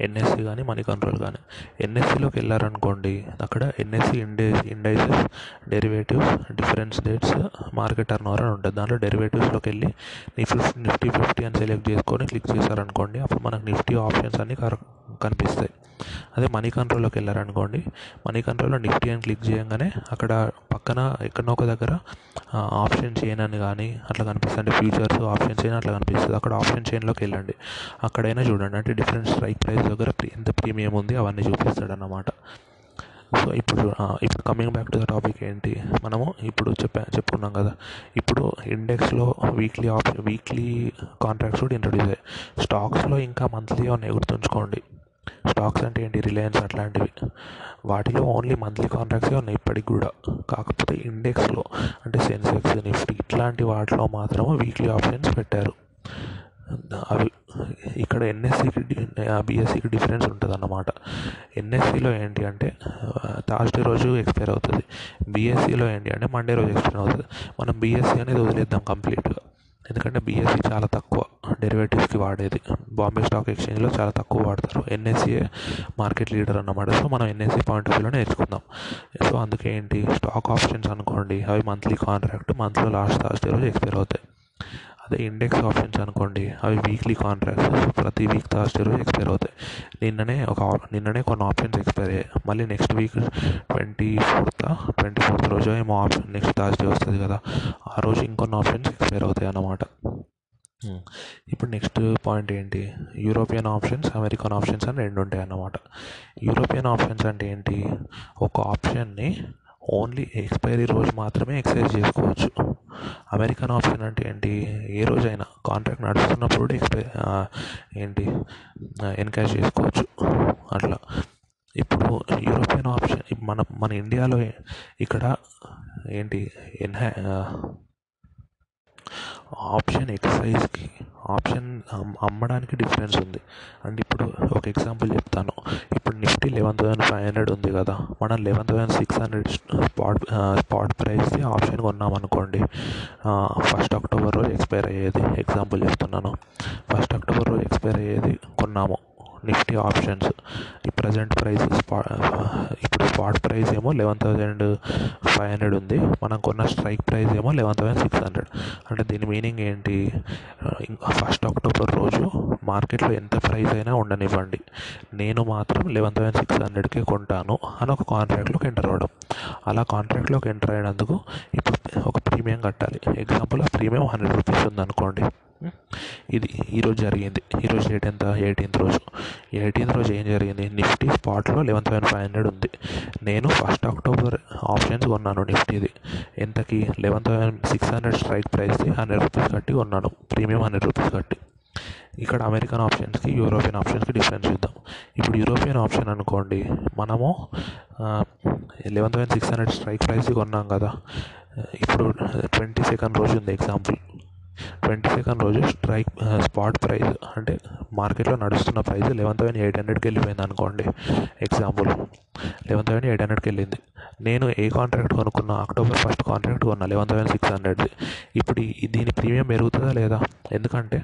ఎన్ఎస్సి కానీ మనీ కంట్రోల్ కానీ ఎన్ఎస్సిలోకి వెళ్ళారనుకోండి అక్కడ NSE ఇండే indices derivatives difference dates market turnover అని ఉంటుంది. దాంట్లో డెరివేటివ్స్లోకి వెళ్ళి నిఫ్టీ నిఫ్టీ ఫిఫ్టీ అని సెలెక్ట్ చేసుకొని క్లిక్ చేశారనుకోండి అప్పుడు మనకు నిఫ్టీ ఆప్షన్స్ అన్నీ కనిపిస్తాయి. అదే మనీ కంట్రోల్లోకి వెళ్ళారనుకోండి మనీ కంట్రోల్లో నిఫ్టీ అని క్లిక్ చేయగానే అక్కడ పక్కన ఎక్కడనో ఒక దగ్గర ఆప్షన్ చైన్ అని కానీ అట్లా కనిపిస్తుంది. అంటే ఫ్యూచర్స్ ఆప్షన్ చైన్ అట్లా కనిపిస్తుంది. అక్కడ ఆప్షన్ చైన్లోకి వెళ్ళండి. అక్కడైనా చూడండి. అంటే డిఫరెంట్ స్ట్రైక్ ప్రైస్ దగ్గర ఎంత ప్రీమియం ఉంది అవన్నీ చూపిస్తాడు అన్నమాట సో ఇప్పుడు ఇప్పుడు coming back to the topic ఏంటి? మనము ఇప్పుడు చెప్పా చెప్పుకున్నాం కదా. ఇప్పుడు ఇండెక్స్లో వీక్లీ ఆప్షన్ వీక్లీ కాంట్రాక్ట్స్ కూడా ఇంట్రొడ్యూస్ అయ్యాయి. స్టాక్స్లో ఇంకా మంత్లీ ఉన్నాయి గుర్తుంచుకోండి. స్టాక్స్ అంటే ఏంటి? రిలయన్స్ అట్లాంటివి. వాటిలో ఓన్లీ మంత్లీ కాంట్రాక్ట్సే ఉన్నాయి ఇప్పటికి కూడా. కాకపోతే ఇండెక్స్లో అంటే సెన్సెక్స్ నిఫ్టీ ఇట్లాంటి వాటిలో మాత్రమే వీక్లీ ఆప్షన్స్ పెట్టారు. అవి ఇక్కడ ఎన్ఎస్సికి బీఎస్సీకి డిఫరెన్స్ ఉంటుంది అన్నమాట ఎన్ఎస్సిలో ఏంటి అంటే థర్స్డే రోజు ఎక్స్పైర్ అవుతుంది. బీఎస్సీలో ఏంటి అంటే మండే రోజు ఎక్స్పైర్ అవుతుంది. మనం బీఎస్సీ అనేది వదిలేద్దాం కంప్లీట్గా. ఎందుకంటే బీఎస్సీ చాలా తక్కువ. డెరివేటివ్స్కి వాడేది. బాంబే స్టాక్ ఎక్స్చేంజ్లో చాలా తక్కువ వాడతారు. ఎన్ఎస్సీఏ మార్కెట్ లీడర్ అన్నమాట. సో మనం ఎన్ఎస్సీ పాయింట్ ఆఫ్ వ్యూలో నేర్చుకుందాం. సో అందుకే ఏంటి? స్టాక్ ఆప్షన్స్ అనుకోండి. అవి మంత్లీ కాంట్రాక్ట్ మంత్లో లాస్ట్ థర్స్డే రోజు ఎక్స్పైర్ అవుతాయి. అదే ఇండెక్స్ ఆప్షన్స్ అనుకోండి అవి వీక్లీ కాంట్రాక్ట్స్ ప్రతి వీక్ థర్స్డే రోజు ఎక్స్పైర్ అవుతాయి. నిన్ననే ఒక నిన్ననే కొన్ని ఆప్షన్స్ ఎక్స్పైర్ అయ్యాయి. మళ్ళీ next week twenty fourth twenty fourth రోజు ఏమో ఆప్షన్ నెక్స్ట్ థర్స్డే వస్తుంది కదా ఆ రోజు ఇంకొన్ని ఆప్షన్స్ ఎక్స్పైర్ అవుతాయి అన్నమాట. ఇప్పుడు నెక్స్ట్ పాయింట్ ఏంటి? యూరోపియన్ ఆప్షన్స్ అమెరికన్ ఆప్షన్స్ అని రెండు ఉంటాయి అన్నమాట. యూరోపియన్ ఆప్షన్స్ అంటే ఏంటి? ఒక ఆప్షన్ని ఓన్లీ ఎక్స్పైరీ రోజు మాత్రమే ఎక్సైజ్ చేసుకోవచ్చు. అమెరికన్ ఆప్షన్ అంటే ఏంటి? ఏ రోజైనా కాంట్రాక్ట్ నడుస్తున్నప్పుడు ఎక్స్పై ఏంటి? ఎన్కాష్ చేసుకోవచ్చు. అట్లా. ఇప్పుడు యూరోపియన్ ఆప్షన్ మన మన ఇండియాలో ఇక్కడ ఏంటి? ఎన్హా ఆప్షన్ ఎక్సైజ్కి ఆప్షన్ అమ్మడానికి డిఫరెన్స్ ఉంది. అండ్ ఇప్పుడు ఒక ఎగ్జాంపుల్ చెప్తాను. ఇప్పుడు Nifty eleven thousand five hundred ఉంది కదా. మనం eleven thousand six hundred spot spot ప్రైస్ది option కొన్నాం అనుకోండి ఫస్ట్ అక్టోబర్ రోజు ఎక్స్పైర్ అయ్యేది. ఎగ్జాంపుల్ చెప్తున్నాను. ఫస్ట్ అక్టోబర్ రోజు ఎక్స్పైర్ అయ్యేది కొన్నాము. నిఫ్టీ ఆప్షన్స్ ఈ ప్రజెంట్ ప్రైస్ స్పా ఇప్పుడు స్పాట్ ప్రైస్ ఏమో లెవెన్ థౌజండ్ ఫైవ్ హండ్రెడ్ ఉంది. మనం కొన్న స్ట్రైక్ ప్రైస్ ఏమో లెవెన్ థౌజండ్ సిక్స్ హండ్రెడ్ అంటే దీని మీనింగ్ ఏంటి? ఫస్ట్ అక్టోబర్ రోజు మార్కెట్లో ఎంత ప్రైస్ అయినా ఉండనివ్వండి. నేను మాత్రం లెవెన్ థౌజండ్ సిక్స్ హండ్రెడ్కే కొంటాను అని ఒక కాంట్రాక్ట్లోకి ఎంటర్ అవ్వడం. అలా కాంట్రాక్ట్లోకి ఎంటర్ అయినందుకు ఇప్పుడు ఒక ప్రీమియం కట్టాలి. ఎగ్జాంపుల్ ఆ ప్రీమియం హండ్రెడ్ రూపీస్ ఉందనుకోండి. ఇది ఈరోజు జరిగింది. ఈరోజు డేట్ ఎంత ఎయిటీన్త్ రోజు. ఎయిటీన్త్ రోజు ఏం జరిగింది? నిఫ్టీ స్పాట్లో లెవెన్ థౌసండ్ ఫైవ్ హండ్రెడ్ ఉంది. నేను ఫస్ట్ అక్టోబర్ ఆప్షన్స్ కొన్నాను నిఫ్టీది. ఎంతకి? Eleven thousand six hundred strike ప్రైస్ది hundred rupees కట్టి కొన్నాను. ప్రీమియం హండ్రెడ్ రూపీస్ కట్టి. ఇక్కడ అమెరికన్ ఆప్షన్స్కి యూరోపియన్ ఆప్షన్స్కి డిఫరెన్స్ చూద్దాం. ఇప్పుడు యూరోపియన్ ఆప్షన్ అనుకోండి. మనము eleven thousand six hundred strike price కొన్నాం కదా. ఇప్పుడు ట్వంటీ సెకండ్ రోజు ఉంది ఎగ్జాంపుల్. ట్వంటీ సెకండ్ రోజు స్ట్రైక్ స్పాట్ ప్రైస్ అంటే మార్కెట్లో నడుస్తున్న ప్రైస్ లెవెన్ థౌసండ్ ఎయిట్ హండ్రెడ్కి వెళ్ళిపోయింది అనుకోండి. ఎగ్జాంపుల్ లెవెన్ థౌసండ్ ఎయిట్ హండ్రెడ్కి వెళ్ళింది నేను ఏ కాంట్రాక్ట్ కొనుక్కున్నా అక్టోబర్ ఫస్ట్ కాంట్రాక్ట్ కొన్నా లెవెన్ థౌసండ్ సిక్స్ హండ్రెడ్ది ఇప్పుడు దీని ప్రీమియం పెరుగుతుందా లేదా? ఎందుకంటే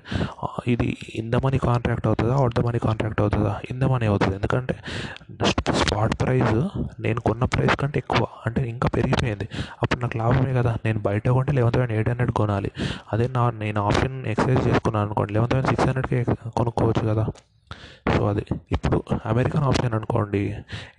ఇది ఇన్ మనీ కాంట్రాక్ట్ అవుతుందా అవుట్ ద మనీ కాంట్రాక్ట్ అవుతుందా? ఇన్ మనీ అవుతుంది. ఎందుకంటే స్పాట్ ప్రైస్ నేను కొన్న ప్రైస్ కంటే ఎక్కువ అంటే ఇంకా పెరిగిపోయింది. అప్పుడు నాకు లాభమే కదా. నేను బయట కొంటే లెవెన్ థౌసండ్ ఎయిట్ హండ్రెడ్ కొనాలి. అదే నా నేను ఆప్షన్ ఎక్సైజ్ చేసుకున్నాను అనుకోండి. లెవెన్ థౌసండ్ సిక్స్ హండ్రెడ్కి కొనుక్కోవచ్చు కదా. సో అది ఇప్పుడు అమెరికన్ ఆప్షన్ అనుకోండి.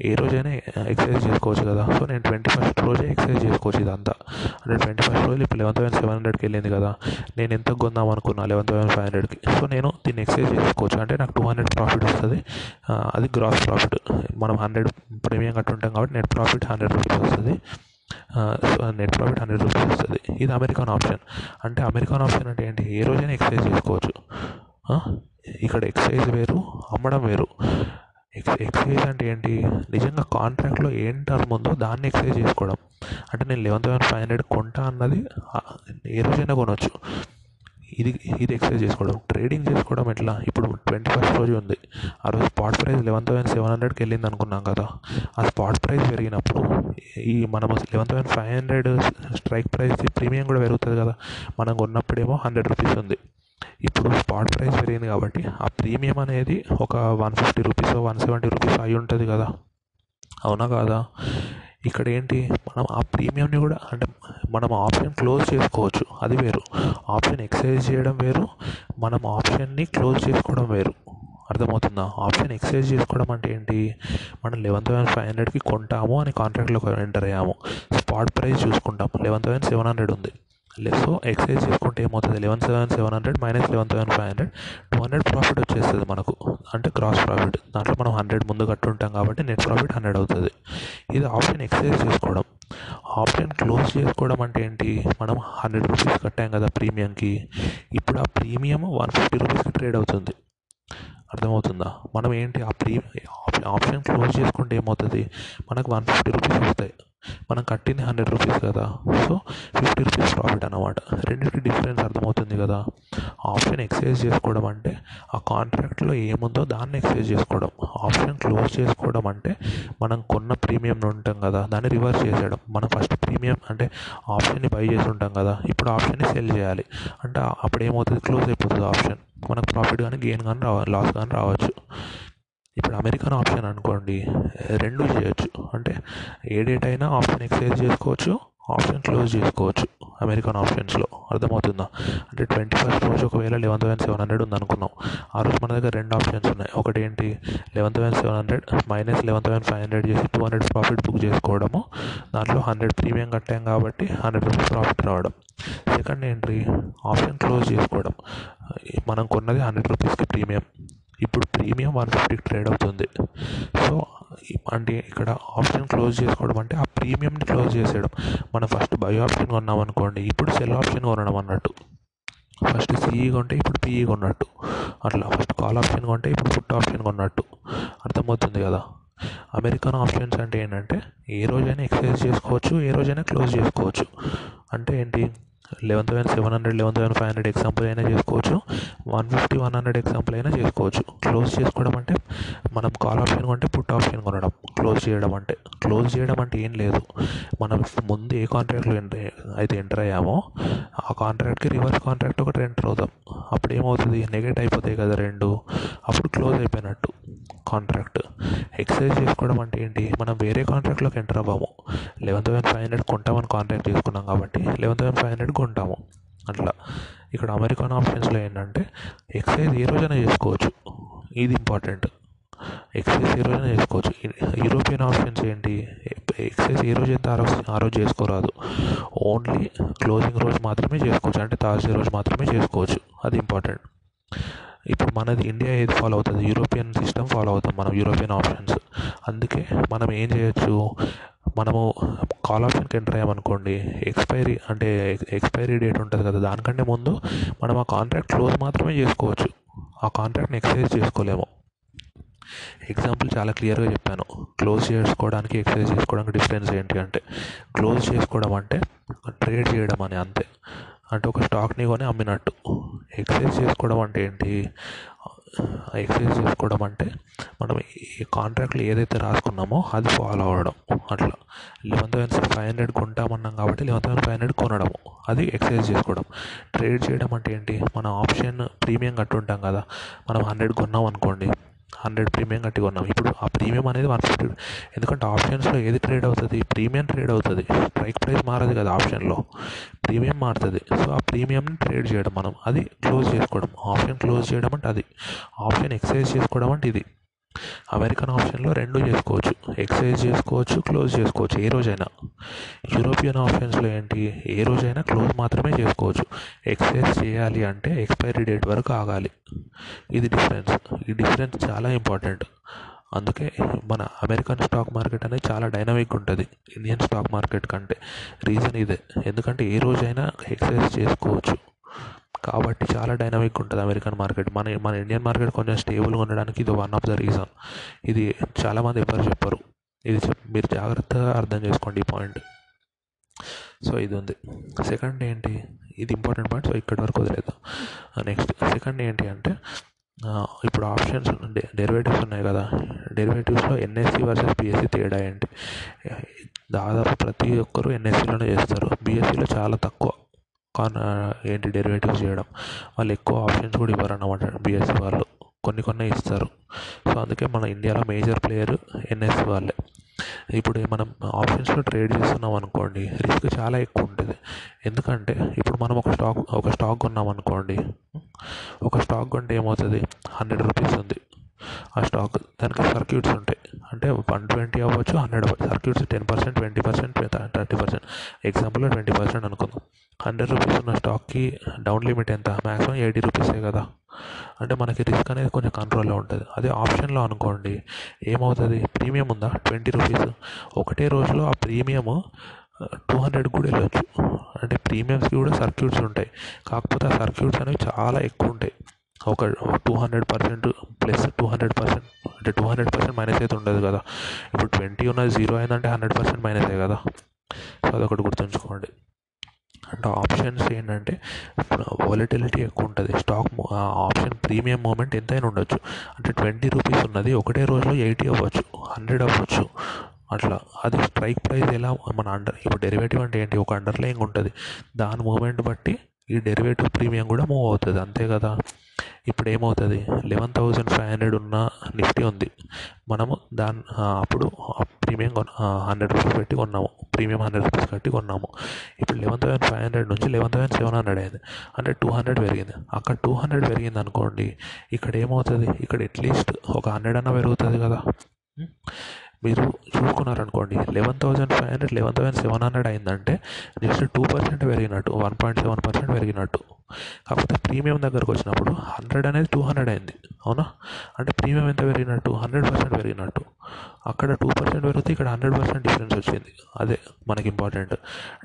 ఏ రోజైనా ఎక్సైజ్ చేసుకోవచ్చు కదా. సో నేను ట్వంటీ ఫస్ట్ రోజే ఎక్సైజ్ చేసుకోవచ్చు ఇదంతా. అంటే ట్వంటీ ఫస్ట్ రోజు ఇప్పుడు లెవెన్ థౌసండ్ సెవెన్ హండ్రెడ్కి వెళ్ళింది కదా. నేను ఎంత కొందాం అనుకున్నా లెవెన్ థౌసండ్ ఫైవ్ హండ్రెడ్కి సో నేను దీన్ని ఎక్సైజ్ చేసుకోవచ్చు. అంటే నాకు టూ హండ్రెడ్ ప్రాఫిట్ వస్తుంది. అది గ్రాస్ ప్రాఫిట్ మనం హండ్రెడ్ ప్రీమియం కట్టుంటాం కాబట్టి నెట్ ప్రాఫిట్ హండ్రెడ్ రూపీస్ వస్తుంది. నెట్ ప్రాఫిట్ హండ్రెడ్ రూపీస్ వస్తుంది. ఇది అమెరికన్ ఆప్షన్ అంటే అమెరికన్ ఆప్షన్ అంటే ఏంటి? ఏ రోజైనా ఎక్సైజ్ చేసుకోవచ్చు. ఇక్కడ ఎక్సైజ్ వేరు అమ్మడం వేరు. ఎక్స్ ఎక్సైజ్ అంటే ఏంటి? నిజంగా కాంట్రాక్ట్లో ఏం టర్మ్ ఉందో దాన్ని ఎక్సైజ్ చేసుకోవడం. అంటే నేను లెవెన్ థౌసండ్ ఫైవ్ హండ్రెడ్ కొంటా అన్నది ఏ రోజైనా కొనవచ్చు ఇది ఇది ఎక్సైజ్ చేసుకోవడం. ట్రేడింగ్ చేసుకోవడం ఎట్లా? ఇప్పుడు ట్వంటీ ఫస్ట్ రోజు ఉంది. ఆ రోజు spot price eleven thousand seven హండ్రెడ్కి వెళ్ళింది అనుకున్నాం కదా. ఆ స్పాట్ ప్రైస్ పెరిగినప్పుడు ఈ మనం eleven thousand five hundred strike price premium కూడా పెరుగుతుంది కదా. మనం కొన్నప్పుడేమో హండ్రెడ్ రూపీస్ ఉంది. ఇప్పుడు స్పాట్ ప్రైస్ పెరిగింది కాబట్టి ఆ ప్రీమియం అనేది ఒక one fifty rupees one seventy rupees అయి ఉంటుంది కదా. అవునా కాదా? ఇక్కడ ఏంటి? మనం ఆ ప్రీమియంని కూడా అంటే మనం ఆప్షన్ క్లోజ్ చేసుకోవచ్చు. అది వేరు. ఆప్షన్ ఎక్సైజ్ చేయడం వేరు. మనం ఆప్షన్ని క్లోజ్ చేసుకోవడం వేరు. అర్థమవుతుందా? ఆప్షన్ ఎక్సైజ్ చేసుకోవడం అంటే ఏంటి? మనం లెవెన్ థౌసండ్ ఫైవ్ హండ్రెడ్కి కొంటాము అని కాంట్రాక్ట్లో ఎంటర్ అయ్యాము. స్పాట్ ప్రైస్ చూసుకుంటాం. లెవెన్ థౌసండ్ సెవెన్ హండ్రెడ్ ఉంది. లెస్ ఎక్సైజ్ చేసుకుంటే ఏమవుతుంది? Eleven seven seven hundred minus eleven thousand five hundred two hundred profit వచ్చేస్తుంది మనకు. అంటే క్రాస్ ప్రాఫిట్ దాంట్లో మనం హండ్రెడ్ ముందు కట్టుంటాం కాబట్టి నెట్ ప్రాఫిట్ హండ్రెడ్ అవుతుంది. ఇది ఆప్షన్ ఎక్సైజ్ చేసుకోవడం. ఆప్షన్ క్లోజ్ చేసుకోవడం అంటే ఏంటి? మనం హండ్రెడ్ రూపీస్ కట్టాం కదా ప్రీమియంకి ఇప్పుడు ఆ ప్రీమియం వన్ ఫిఫ్టీ రూపీస్కి ట్రేడ్ అవుతుంది. అర్థమవుతుందా? మనం ఏంటి? ఆ ప్రీ ఆప్షన్ క్లోజ్ చేసుకుంటే ఏమవుతుంది? మనకు వన్ ఫిఫ్టీ రూపీస్ వస్తాయి. మనం కట్టింది హండ్రెడ్ రూపీస్ కదా. సో ఫిఫ్టీ రూపీస్ ప్రాఫిట్ అన్నమాట. రెండింటికి డిఫరెన్స్ అర్థమవుతుంది కదా. ఆప్షన్ ఎక్సైజ్ చేసుకోవడం అంటే ఆ కాంట్రాక్ట్లో ఏముందో దాన్ని ఎక్సైజ్ చేసుకోవడం. ఆప్షన్ క్లోజ్ చేసుకోవడం అంటే మనం కొన్న ప్రీమియం ఉంటాం కదా దాన్ని రివర్స్ చేసేయడం. మనం ఫస్ట్ ప్రీమియం అంటే ఆప్షన్ని బై చేసి ఉంటాం కదా ఇప్పుడు ఆప్షన్ని సెల్ చేయాలి. అంటే అప్పుడు ఏమవుతుంది క్లోజ్ అయిపోతుంది ఆప్షన్ మనకు ప్రాఫిట్ కానీ గెయిన్ కానీ రావ లాస్ కానీ రావచ్చు. ఇప్పుడు అమెరికన్ ఆప్షన్ అనుకోండి రెండు చేయొచ్చు. అంటే ఏ డేట్ అయినా ఆప్షన్ ఎక్సైజ్ చేసుకోవచ్చు ఆప్షన్ క్లోజ్ చేసుకోవచ్చు అమెరికన్ ఆప్షన్స్లో. అర్థమవుతుందా? అంటే ట్వంటీ ఫస్ట్ రోజు ఒకవేళ లెవెన్ థౌసండ్ సెవెన్ హండ్రెడ్ ఉందనుకున్నాం. ఆ రోజు మన దగ్గర రెండు ఆప్షన్స్ ఉన్నాయి. ఒకటి ఏంటి eleven thousand seven hundred minus eleven thousand five hundred చేసి టూ హండ్రెడ్ ప్రాఫిట్ బుక్ చేసుకోవడము. దాంట్లో హండ్రెడ్ ప్రీమియం కట్టాం కాబట్టి హండ్రెడ్ రూపీస్ ప్రాఫిట్ రావడం. సెకండ్ ఏంటి? ఆప్షన్ క్లోజ్ చేసుకోవడం. మనం కొన్నది హండ్రెడ్ రూపీస్కి ప్రీమియం. ఇప్పుడు ప్రీమియం వన్ ఫిఫ్టీకి ట్రేడ్ అవుతుంది. సో అంటే ఇక్కడ ఆప్షన్ క్లోజ్ చేసుకోవడం అంటే ఆ ప్రీమియంని క్లోజ్ చేసేయడం. మనం ఫస్ట్ బై ఆప్షన్ కొన్నాం అనుకోండి ఇప్పుడు సెల్ ఆప్షన్ కొనడం అన్నట్టు. ఫస్ట్ సిఈ కొంటే ఇప్పుడు పిఈ కొన్నట్టు. అట్లా ఫస్ట్ కాల్ ఆప్షన్ కొంటే ఇప్పుడు పుట్ ఆప్షన్ కొన్నట్టు. అర్థమవుతుంది కదా? అమెరికన్ ఆప్షన్స్ అంటే ఏంటంటే ఏ రోజైనా ఎక్సైజ్ చేసుకోవచ్చు ఏ రోజైనా క్లోజ్ చేసుకోవచ్చు. అంటే ఏంటి? Eleven thousand seven hundred eleven thousand five hundred example అయినా చేసుకోవచ్చు. One fifty one hundred example అయినా చేసుకోవచ్చు. క్లోజ్ చేసుకోవడం అంటే మనం కాల్ ఆప్షన్ కొంటే పుట్ ఆప్షన్ కొనడం క్లోజ్ చేయడం అంటే. క్లోజ్ చేయడం అంటే ఏం లేదు. మనం ముందు ఏ కాంట్రాక్ట్లో ఎంటర్ అయితే ఎంటర్ అయ్యామో ఆ కాంట్రాక్ట్కి రివర్స్ కాంట్రాక్ట్ ఒకటి ఎంటర్ అవుతాం. అప్పుడు ఏమవుతుంది? నెగెట్ అయిపోతాయి కదా రెండు. అప్పుడు క్లోజ్ అయిపోయినట్టు. కాంట్రాక్ట్ ఎక్సైజ్ చేసుకోవడం అంటే ఏంటి? మనం వేరే కాంట్రాక్ట్లోకి ఎంటర్ అవ్వము. లెవెన్ థౌసండ్ ఫైవ్ హండ్రెడ్ కొంటామని కాంట్రాక్ట్ చేసుకున్నాం కాబట్టి లెవెన్ థౌసండ్ ఫైవ్ హండ్రెడ్ కొంటాము. అట్లా. ఇక్కడ అమెరికన్ ఆప్షన్స్లో ఏంటంటే ఎక్సైజ్ ఏ రోజైనా చేసుకోవచ్చు. ఇది ఇంపార్టెంట్ ఎక్సైజ్ ఏ రోజైనా చేసుకోవచ్చు. యూరోపియన్ ఆప్షన్స్ ఏంటి? ఎక్సైజ్ ఏ రోజు అయితే ఆ రోజు ఆ రోజు చేసుకోరాదు. ఓన్లీ క్లోజింగ్ రోజు మాత్రమే చేసుకోవచ్చు. అంటే థర్స్డే రోజు మాత్రమే చేసుకోవచ్చు. అది ఇంపార్టెంట్ ఇప్పుడు మనది ఇండియా ఏది ఫాలో అవుతుంది? యూరోపియన్ సిస్టమ్ ఫాలో అవుతాం మనం యూరోపియన్ ఆప్షన్స్ అందుకే మనం ఏం చేయొచ్చు? మనము కాల్ ఆప్షన్కి ఎంటర్ అయ్యామనుకోండి ఎక్స్పైరీ అంటే ఎక్స్పైరీ డేట్ ఉంటుంది కదా దానికంటే ముందు మనం ఆ కాంట్రాక్ట్ క్లోజ్ మాత్రమే చేసుకోవచ్చు. ఆ కాంట్రాక్ట్ని ఎక్సైజ్ చేసుకోలేము. ఎగ్జాంపుల్ చాలా క్లియర్గా చెప్పాను. క్లోజ్ చేసుకోవడానికి ఎక్సైజ్ చేసుకోవడానికి డిఫరెన్స్ ఏంటి అంటే క్లోజ్ చేసుకోవడం అంటే ట్రేడ్ చేయడం అని అంతే. అంటే ఒక స్టాక్ని కొని అమ్మినట్టు. ఎక్సర్సైజ్ చేసుకోవడం అంటే ఏంటి? ఎక్సర్సైజ్ చేసుకోవడం అంటే మనం ఈ కాంట్రాక్ట్లో ఏదైతే రాసుకున్నామో అది ఫాలో అవ్వడం. అట్లా. లెవెన్ థౌసండ్ ఫైవ్ హండ్రెడ్ కొంటామన్నాం కాబట్టి లెవెన్ థౌసండ్ ఫైవ్ హండ్రెడ్ కొనడం అది ఎక్సర్సైజ్ చేసుకోవడం. ట్రేడ్ చేయడం అంటే ఏంటి? మన ఆప్షన్ ప్రీమియం కట్టుంటాం కదా. మనం హండ్రెడ్ కొన్నాం అనుకోండి హండ్రెడ్ ప్రీమియం కట్టి కొన్నాం. ఇప్పుడు ఆ ప్రీమియం అనేది వన్ ఫిఫ్టీ ఎందుకంటే ఆప్షన్స్లో ఏది ట్రేడ్ అవుతుంది? ప్రీమియం ట్రేడ్ అవుతుంది. స్ట్రైక్ ప్రైస్ మారదు కదా ఆప్షన్లో. ప్రీమియం మారుతుంది. సో ఆ ప్రీమియంని ట్రేడ్ చేయడం మనం. అది క్లోజ్ చేసుకోవడం. ఆప్షన్ క్లోజ్ చేయడం అంటే అది. ఆప్షన్ ఎక్సైజ్ చేసుకోవడం అంటే ఇది. అమెరికన్ ఆప్షన్లో రెండు చేసుకోవచ్చు. ఎక్సైజ్ చేసుకోవచ్చు క్లోజ్ చేసుకోవచ్చు. ఏ రోజైనా. యూరోపియన్ ఆప్షన్స్లో ఏంటి? ఏ రోజైనా క్లోజ్ మాత్రమే చేసుకోవచ్చు. ఎక్సైజ్ చేయాలి అంటే ఎక్స్పైరీ డేట్ వరకు ఆగాలి. ఇది డిఫరెన్స్. ఈ డిఫరెన్స్ చాలా ఇంపార్టెంట్. అందుకే మన అమెరికన్ స్టాక్ మార్కెట్ అనేది చాలా డైనమిక్ ఉంటుంది. ఇండియన్ స్టాక్ మార్కెట్ కంటే. రీజన్ ఇదే. ఎందుకంటే ఏ రోజైనా ఎక్సైజ్ చేసుకోవచ్చు. కాబట్టి చాలా డైనమిక్ ఉంటుంది అమెరికన్ మార్కెట్ మన మన ఇండియన్ మార్కెట్ కొంచెం స్టేబుల్గా ఉండడానికి ఇది వన్ ఆఫ్ ద రీజన్ ఇది చాలామంది ఎవరు చెప్పరు. ఇది చెప్ మీరు జాగ్రత్తగా అర్థం చేసుకోండి ఈ పాయింట్ సో ఇది ఉంది. సెకండ్ ఏంటి? ఇది ఇంపార్టెంట్ పాయింట్ సో ఇక్కడి వరకు వదిలేద్దాం. Uh, నెక్స్ట్ సెకండ్ ఏంటి అంటే uh, ఇప్పుడు ఆప్షన్స్ డెరివేటివ్స్ ఉన్నాయి కదా. డెరివేటివ్స్లో ఎన్ఎస్సి వర్సెస్ బీఎస్సీ తేడా ఏంటి? దాదాపు ప్రతి ఒక్కరు ఎన్ఎస్సిలోనే చేస్తారు. బిఎస్సిలో చాలా తక్కువ. ఏంటి డెరివేటివ్స్ చేయడం. వాళ్ళు ఎక్కువ ఆప్షన్స్ కూడా ఇవ్వరు అన్నమాట బిఎస్సి వాళ్ళు. కొన్ని కొన్ని ఇస్తారు. సో అందుకే మన ఇండియాలో మేజర్ ప్లేయర్ ఎన్ఎస్సి వాళ్ళే. ఇప్పుడు మనం ఆప్షన్స్లో ట్రేడ్ చేస్తున్నాం అనుకోండి రిస్క్ చాలా ఎక్కువ ఉంటుంది. ఎందుకంటే ఇప్పుడు మనం ఒక స్టాక్ ఒక స్టాక్ కొన్నాం అనుకోండి ఒక స్టాక్ కొంటే ఏమవుతుంది? హండ్రెడ్ రూపీస్ ఉంది. ఆ స్టాక్ దానికి సర్క్యూట్స్ ఉంటాయి. అంటే వన్ ట్వంటీ అవ్వచ్చు hundred circuits ten percent twenty percent thirty percent. ఎగ్జాంపుల్లో twenty percent అనుకుందాం. హండ్రెడ్ రూపీస్ ఉన్న స్టాక్కి డౌన్ లిమిట్ ఎంత? మ్యాక్సిమం ఎయిటీ రూపీసే కదా. అంటే మనకి రిస్క్ అనేది కొంచెం కంట్రోల్లో ఉంటుంది. అదే ఆప్షన్లో అనుకోండి ఏమవుతుంది? ప్రీమియం ఉందా? Twenty rupees. ఒకటే రోజులో ఆ ప్రీమియము టూ హండ్రెడ్ కూడా వెళ్ళొచ్చు. అంటే ప్రీమియమ్స్కి కూడా సర్క్యూట్స్ ఉంటాయి. కాకపోతే ఆ సర్క్యూట్స్ అనేవి చాలా ఎక్కువ ఉంటాయి. ఒక two hundred percent plus two hundred percent అంటే టూ హండ్రెడ్ పర్సెంట్ మైనస్ అయితే ఉండదు కదా. ఇప్పుడు ట్వంటీ ఉన్నది జీరో అయిందంటే హండ్రెడ్ పర్సెంట్ మైనసే కదా. సో అదొకటి గుర్తుంచుకోండి. అంటే ఆప్షన్స్ ఏంటంటే వాలిటిలిటీ ఎక్కువ ఉంటుంది. స్టాక్ ఆప్షన్ ప్రీమియం మూమెంట్ ఎంతైనా ఉండొచ్చు. అంటే ట్వంటీ రూపీస్ ఉన్నది ఒకటే రోజులో ఎయిటీ అవ్వచ్చు హండ్రెడ్ అవ్వచ్చు. అట్లా. అది స్ట్రైక్ ప్రైస్ ఎలా మన అండర్ ఇప్పుడు డెరివేటివ్ అంటే ఏంటి? ఒక అండర్లయింగ్ ఉంటుంది. దాని మూమెంట్ బట్టి ఈ డెరివేటివ్ ప్రీమియం కూడా మూవ్ అవుతుంది. అంతే కదా? ఇప్పుడు ఏమవుతుంది? లెవెన్ థౌజండ్ ఫైవ్ హండ్రెడ్ ఉన్న నిఫ్టీ ఉంది. మనము దాని అప్పుడు ప్రీమియం కొన హండ్రెడ్ రూపీస్ పెట్టి కొన్నాము. ప్రీమియం హండ్రెడ్ రూపీస్ కట్టి కొన్నాము. ఇప్పుడు లెవెన్ థౌసండ్ ఫైవ్ హండ్రెడ్ నుంచి లెవెన్ థౌసండ్ సెవెన్ హండ్రెడ్ అయింది. అంటే టూ హండ్రెడ్ పెరిగింది. అక్కడ టూ హండ్రెడ్ పెరిగింది అనుకోండి ఇక్కడ ఏమవుతుంది? ఇక్కడ అట్లీస్ట్ ఒక హండ్రెడ్ అన్న పెరుగుతుంది కదా. మీరు చూసుకున్నారనుకోండి eleven thousand five hundred eleven thousand seven hundred అయిందంటే నెక్స్ట్ టూ పర్సెంట్ పెరిగినట్టు వన్ పాయింట్ సెవెన్ పర్సెంట్ పెరిగినట్టు. కాకపోతే ప్రీమియం దగ్గరకు వచ్చినప్పుడు హండ్రెడ్ అనేది టూ హండ్రెడ్ అయింది అవునా? అంటే ప్రీమియం ఎంత పెరిగినట్టు? హండ్రెడ్ పర్సెంట్ పెరిగినట్టు. అక్కడ టూ పర్సెంట్ పెరిగితే ఇక్కడ హండ్రెడ్ పర్సెంట్ డిఫరెన్స్ వచ్చింది. అదే మనకి ఇంపార్టెంట్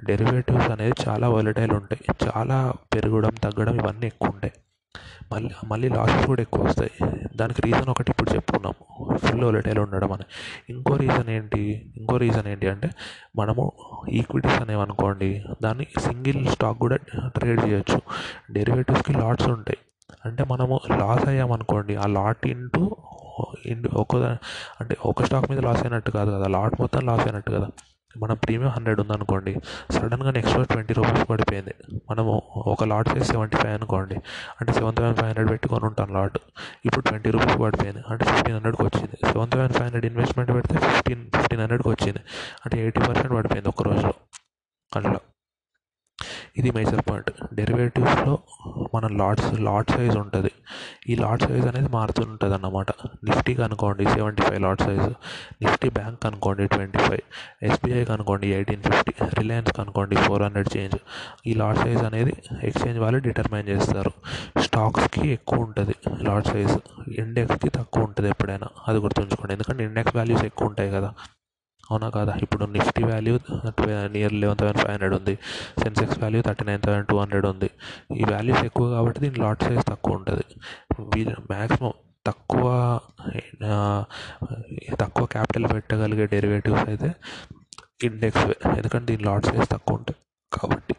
డెరివేటివ్స్ అనేది చాలా వాలటైల్ ఉంటాయి. చాలా పెరగడం తగ్గడం ఇవన్నీ ఎక్కువ ఉంటాయి. మళ్ళీ మళ్ళీ లాసెస్ కూడా ఎక్కువ వస్తాయి. దానికి రీజన్ ఒకటి ఇప్పుడు చెప్పుకున్నాం ఫుల్ వాలటైల్ ఉండడం అని. ఇంకో రీజన్ ఏంటి? ఇంకో రీజన్ ఏంటి అంటే మనము ఈక్విటీస్ అనేవి అనుకోండి దాన్ని సింగిల్ స్టాక్ కూడా ట్రేడ్ చేయొచ్చు. డెరివేటివ్స్కి లాట్స్ ఉంటాయి. అంటే మనము లాస్ అయ్యామనుకోండి ఆ లాట్ ఇంటూ ఇంటూ ఒక అంటే ఒక స్టాక్ మీద లాస్ అయినట్టు కాదు కదా. లాట్ మొత్తం లాస్ అయినట్టు కదా. మన ప్రీమియం హండ్రెడ్ ఉందనుకోండి సడన్గా నెక్స్ట్ రోజు ట్వంటీ రూపీస్ పడిపోయింది. మనము ఒక లాట్ చేసి సెవెంటీ ఫైవ్ అనుకోండి అంటే సెవెన్ థౌసండ్ ఫైవ్ హండ్రెడ్ పెట్టుకొని ఉంటాను లాట్. ఇప్పుడు ట్వంటీ రూపీస్ పడిపోయింది అంటే ఫిఫ్టీన్ హండ్రెడ్కి వచ్చింది. Seven thousand five hundred investment పెడితే ఫిఫ్టీన్ ఫిఫ్టీన్ హండ్రెడ్కి వచ్చింది అంటే ఎయిటీ పర్సెంట్ పడిపోయింది ఒక్క రోజులో. అట్లా. ఇది మేజర్ పాయింట్ డెరివేటివ్స్లో మన లాట్స్ లాట్ సైజ్ ఉంటుంది. ఈ లాట్ సైజ్ అనేది మారుతుంటుంది అన్నమాట నిఫ్టీకి అనుకోండి seventy five lot size Nifty bank అనుకోండి ట్వంటీ ఫైవ్ ఎస్బీఐకి అనుకోండి ఎయిటీన్ ఫిఫ్టీ రిలయన్స్కి అనుకోండి ఫోర్ హండ్రెడ్ చేంజ్ ఈ లాట్ సైజ్ అనేది ఎక్స్చేంజ్ వాళ్ళు డిటర్మైన్ చేస్తారు. స్టాక్స్కి ఎక్కువ ఉంటుంది లాట్ సైజ్ ఇండెక్స్కి తక్కువ ఉంటుంది ఎప్పుడైనా. అది గుర్తుంచుకోండి. ఎందుకంటే ఇండెక్స్ వాల్యూస్ ఎక్కువ ఉంటాయి కదా. అవునా కాదా? ఇప్పుడు Nifty value near eleven thousand five hundred ఉంది. Sensex value thirty nine thousand two hundred ఉంది. ఈ వాల్యూస్ ఎక్కువ కాబట్టి దీని లాట్ సైజ్ తక్కువ ఉంటుంది. మ్యాక్సిమం తక్కువ తక్కువ క్యాపిటల్ పెట్టగలిగే డెరివేటివ్స్ అయితే ఇండెక్స్ ఎందుకంటే దీని లాట్ సైజ్ తక్కువ ఉంటుంది కాబట్టి.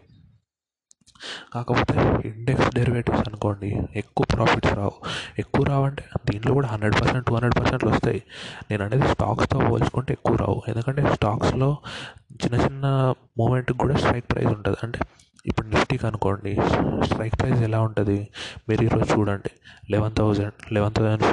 కాకపోతే ఇండెక్స్ డెరివేటివ్స్ అనుకోండి ఎక్కువ ప్రాఫిట్స్ రావు. ఎక్కువ రావంటే దీంట్లో కూడా హండ్రెడ్ పర్సెంట్ టూ హండ్రెడ్ పర్సెంట్లు వస్తాయి. నేను అనేది స్టాక్స్తో పోల్చుకుంటే ఎక్కువ రావు. ఎందుకంటే స్టాక్స్లో చిన్న చిన్న మూమెంట్కి కూడా స్ట్రైక్ ప్రైస్ ఉంటుంది. అంటే ఇప్పుడు నిఫ్టీకి అనుకోండి స్ట్రైక్ ప్రైస్ ఎలా ఉంటుంది? మీరు ఈరోజు చూడండి eleven thousand eleven thousand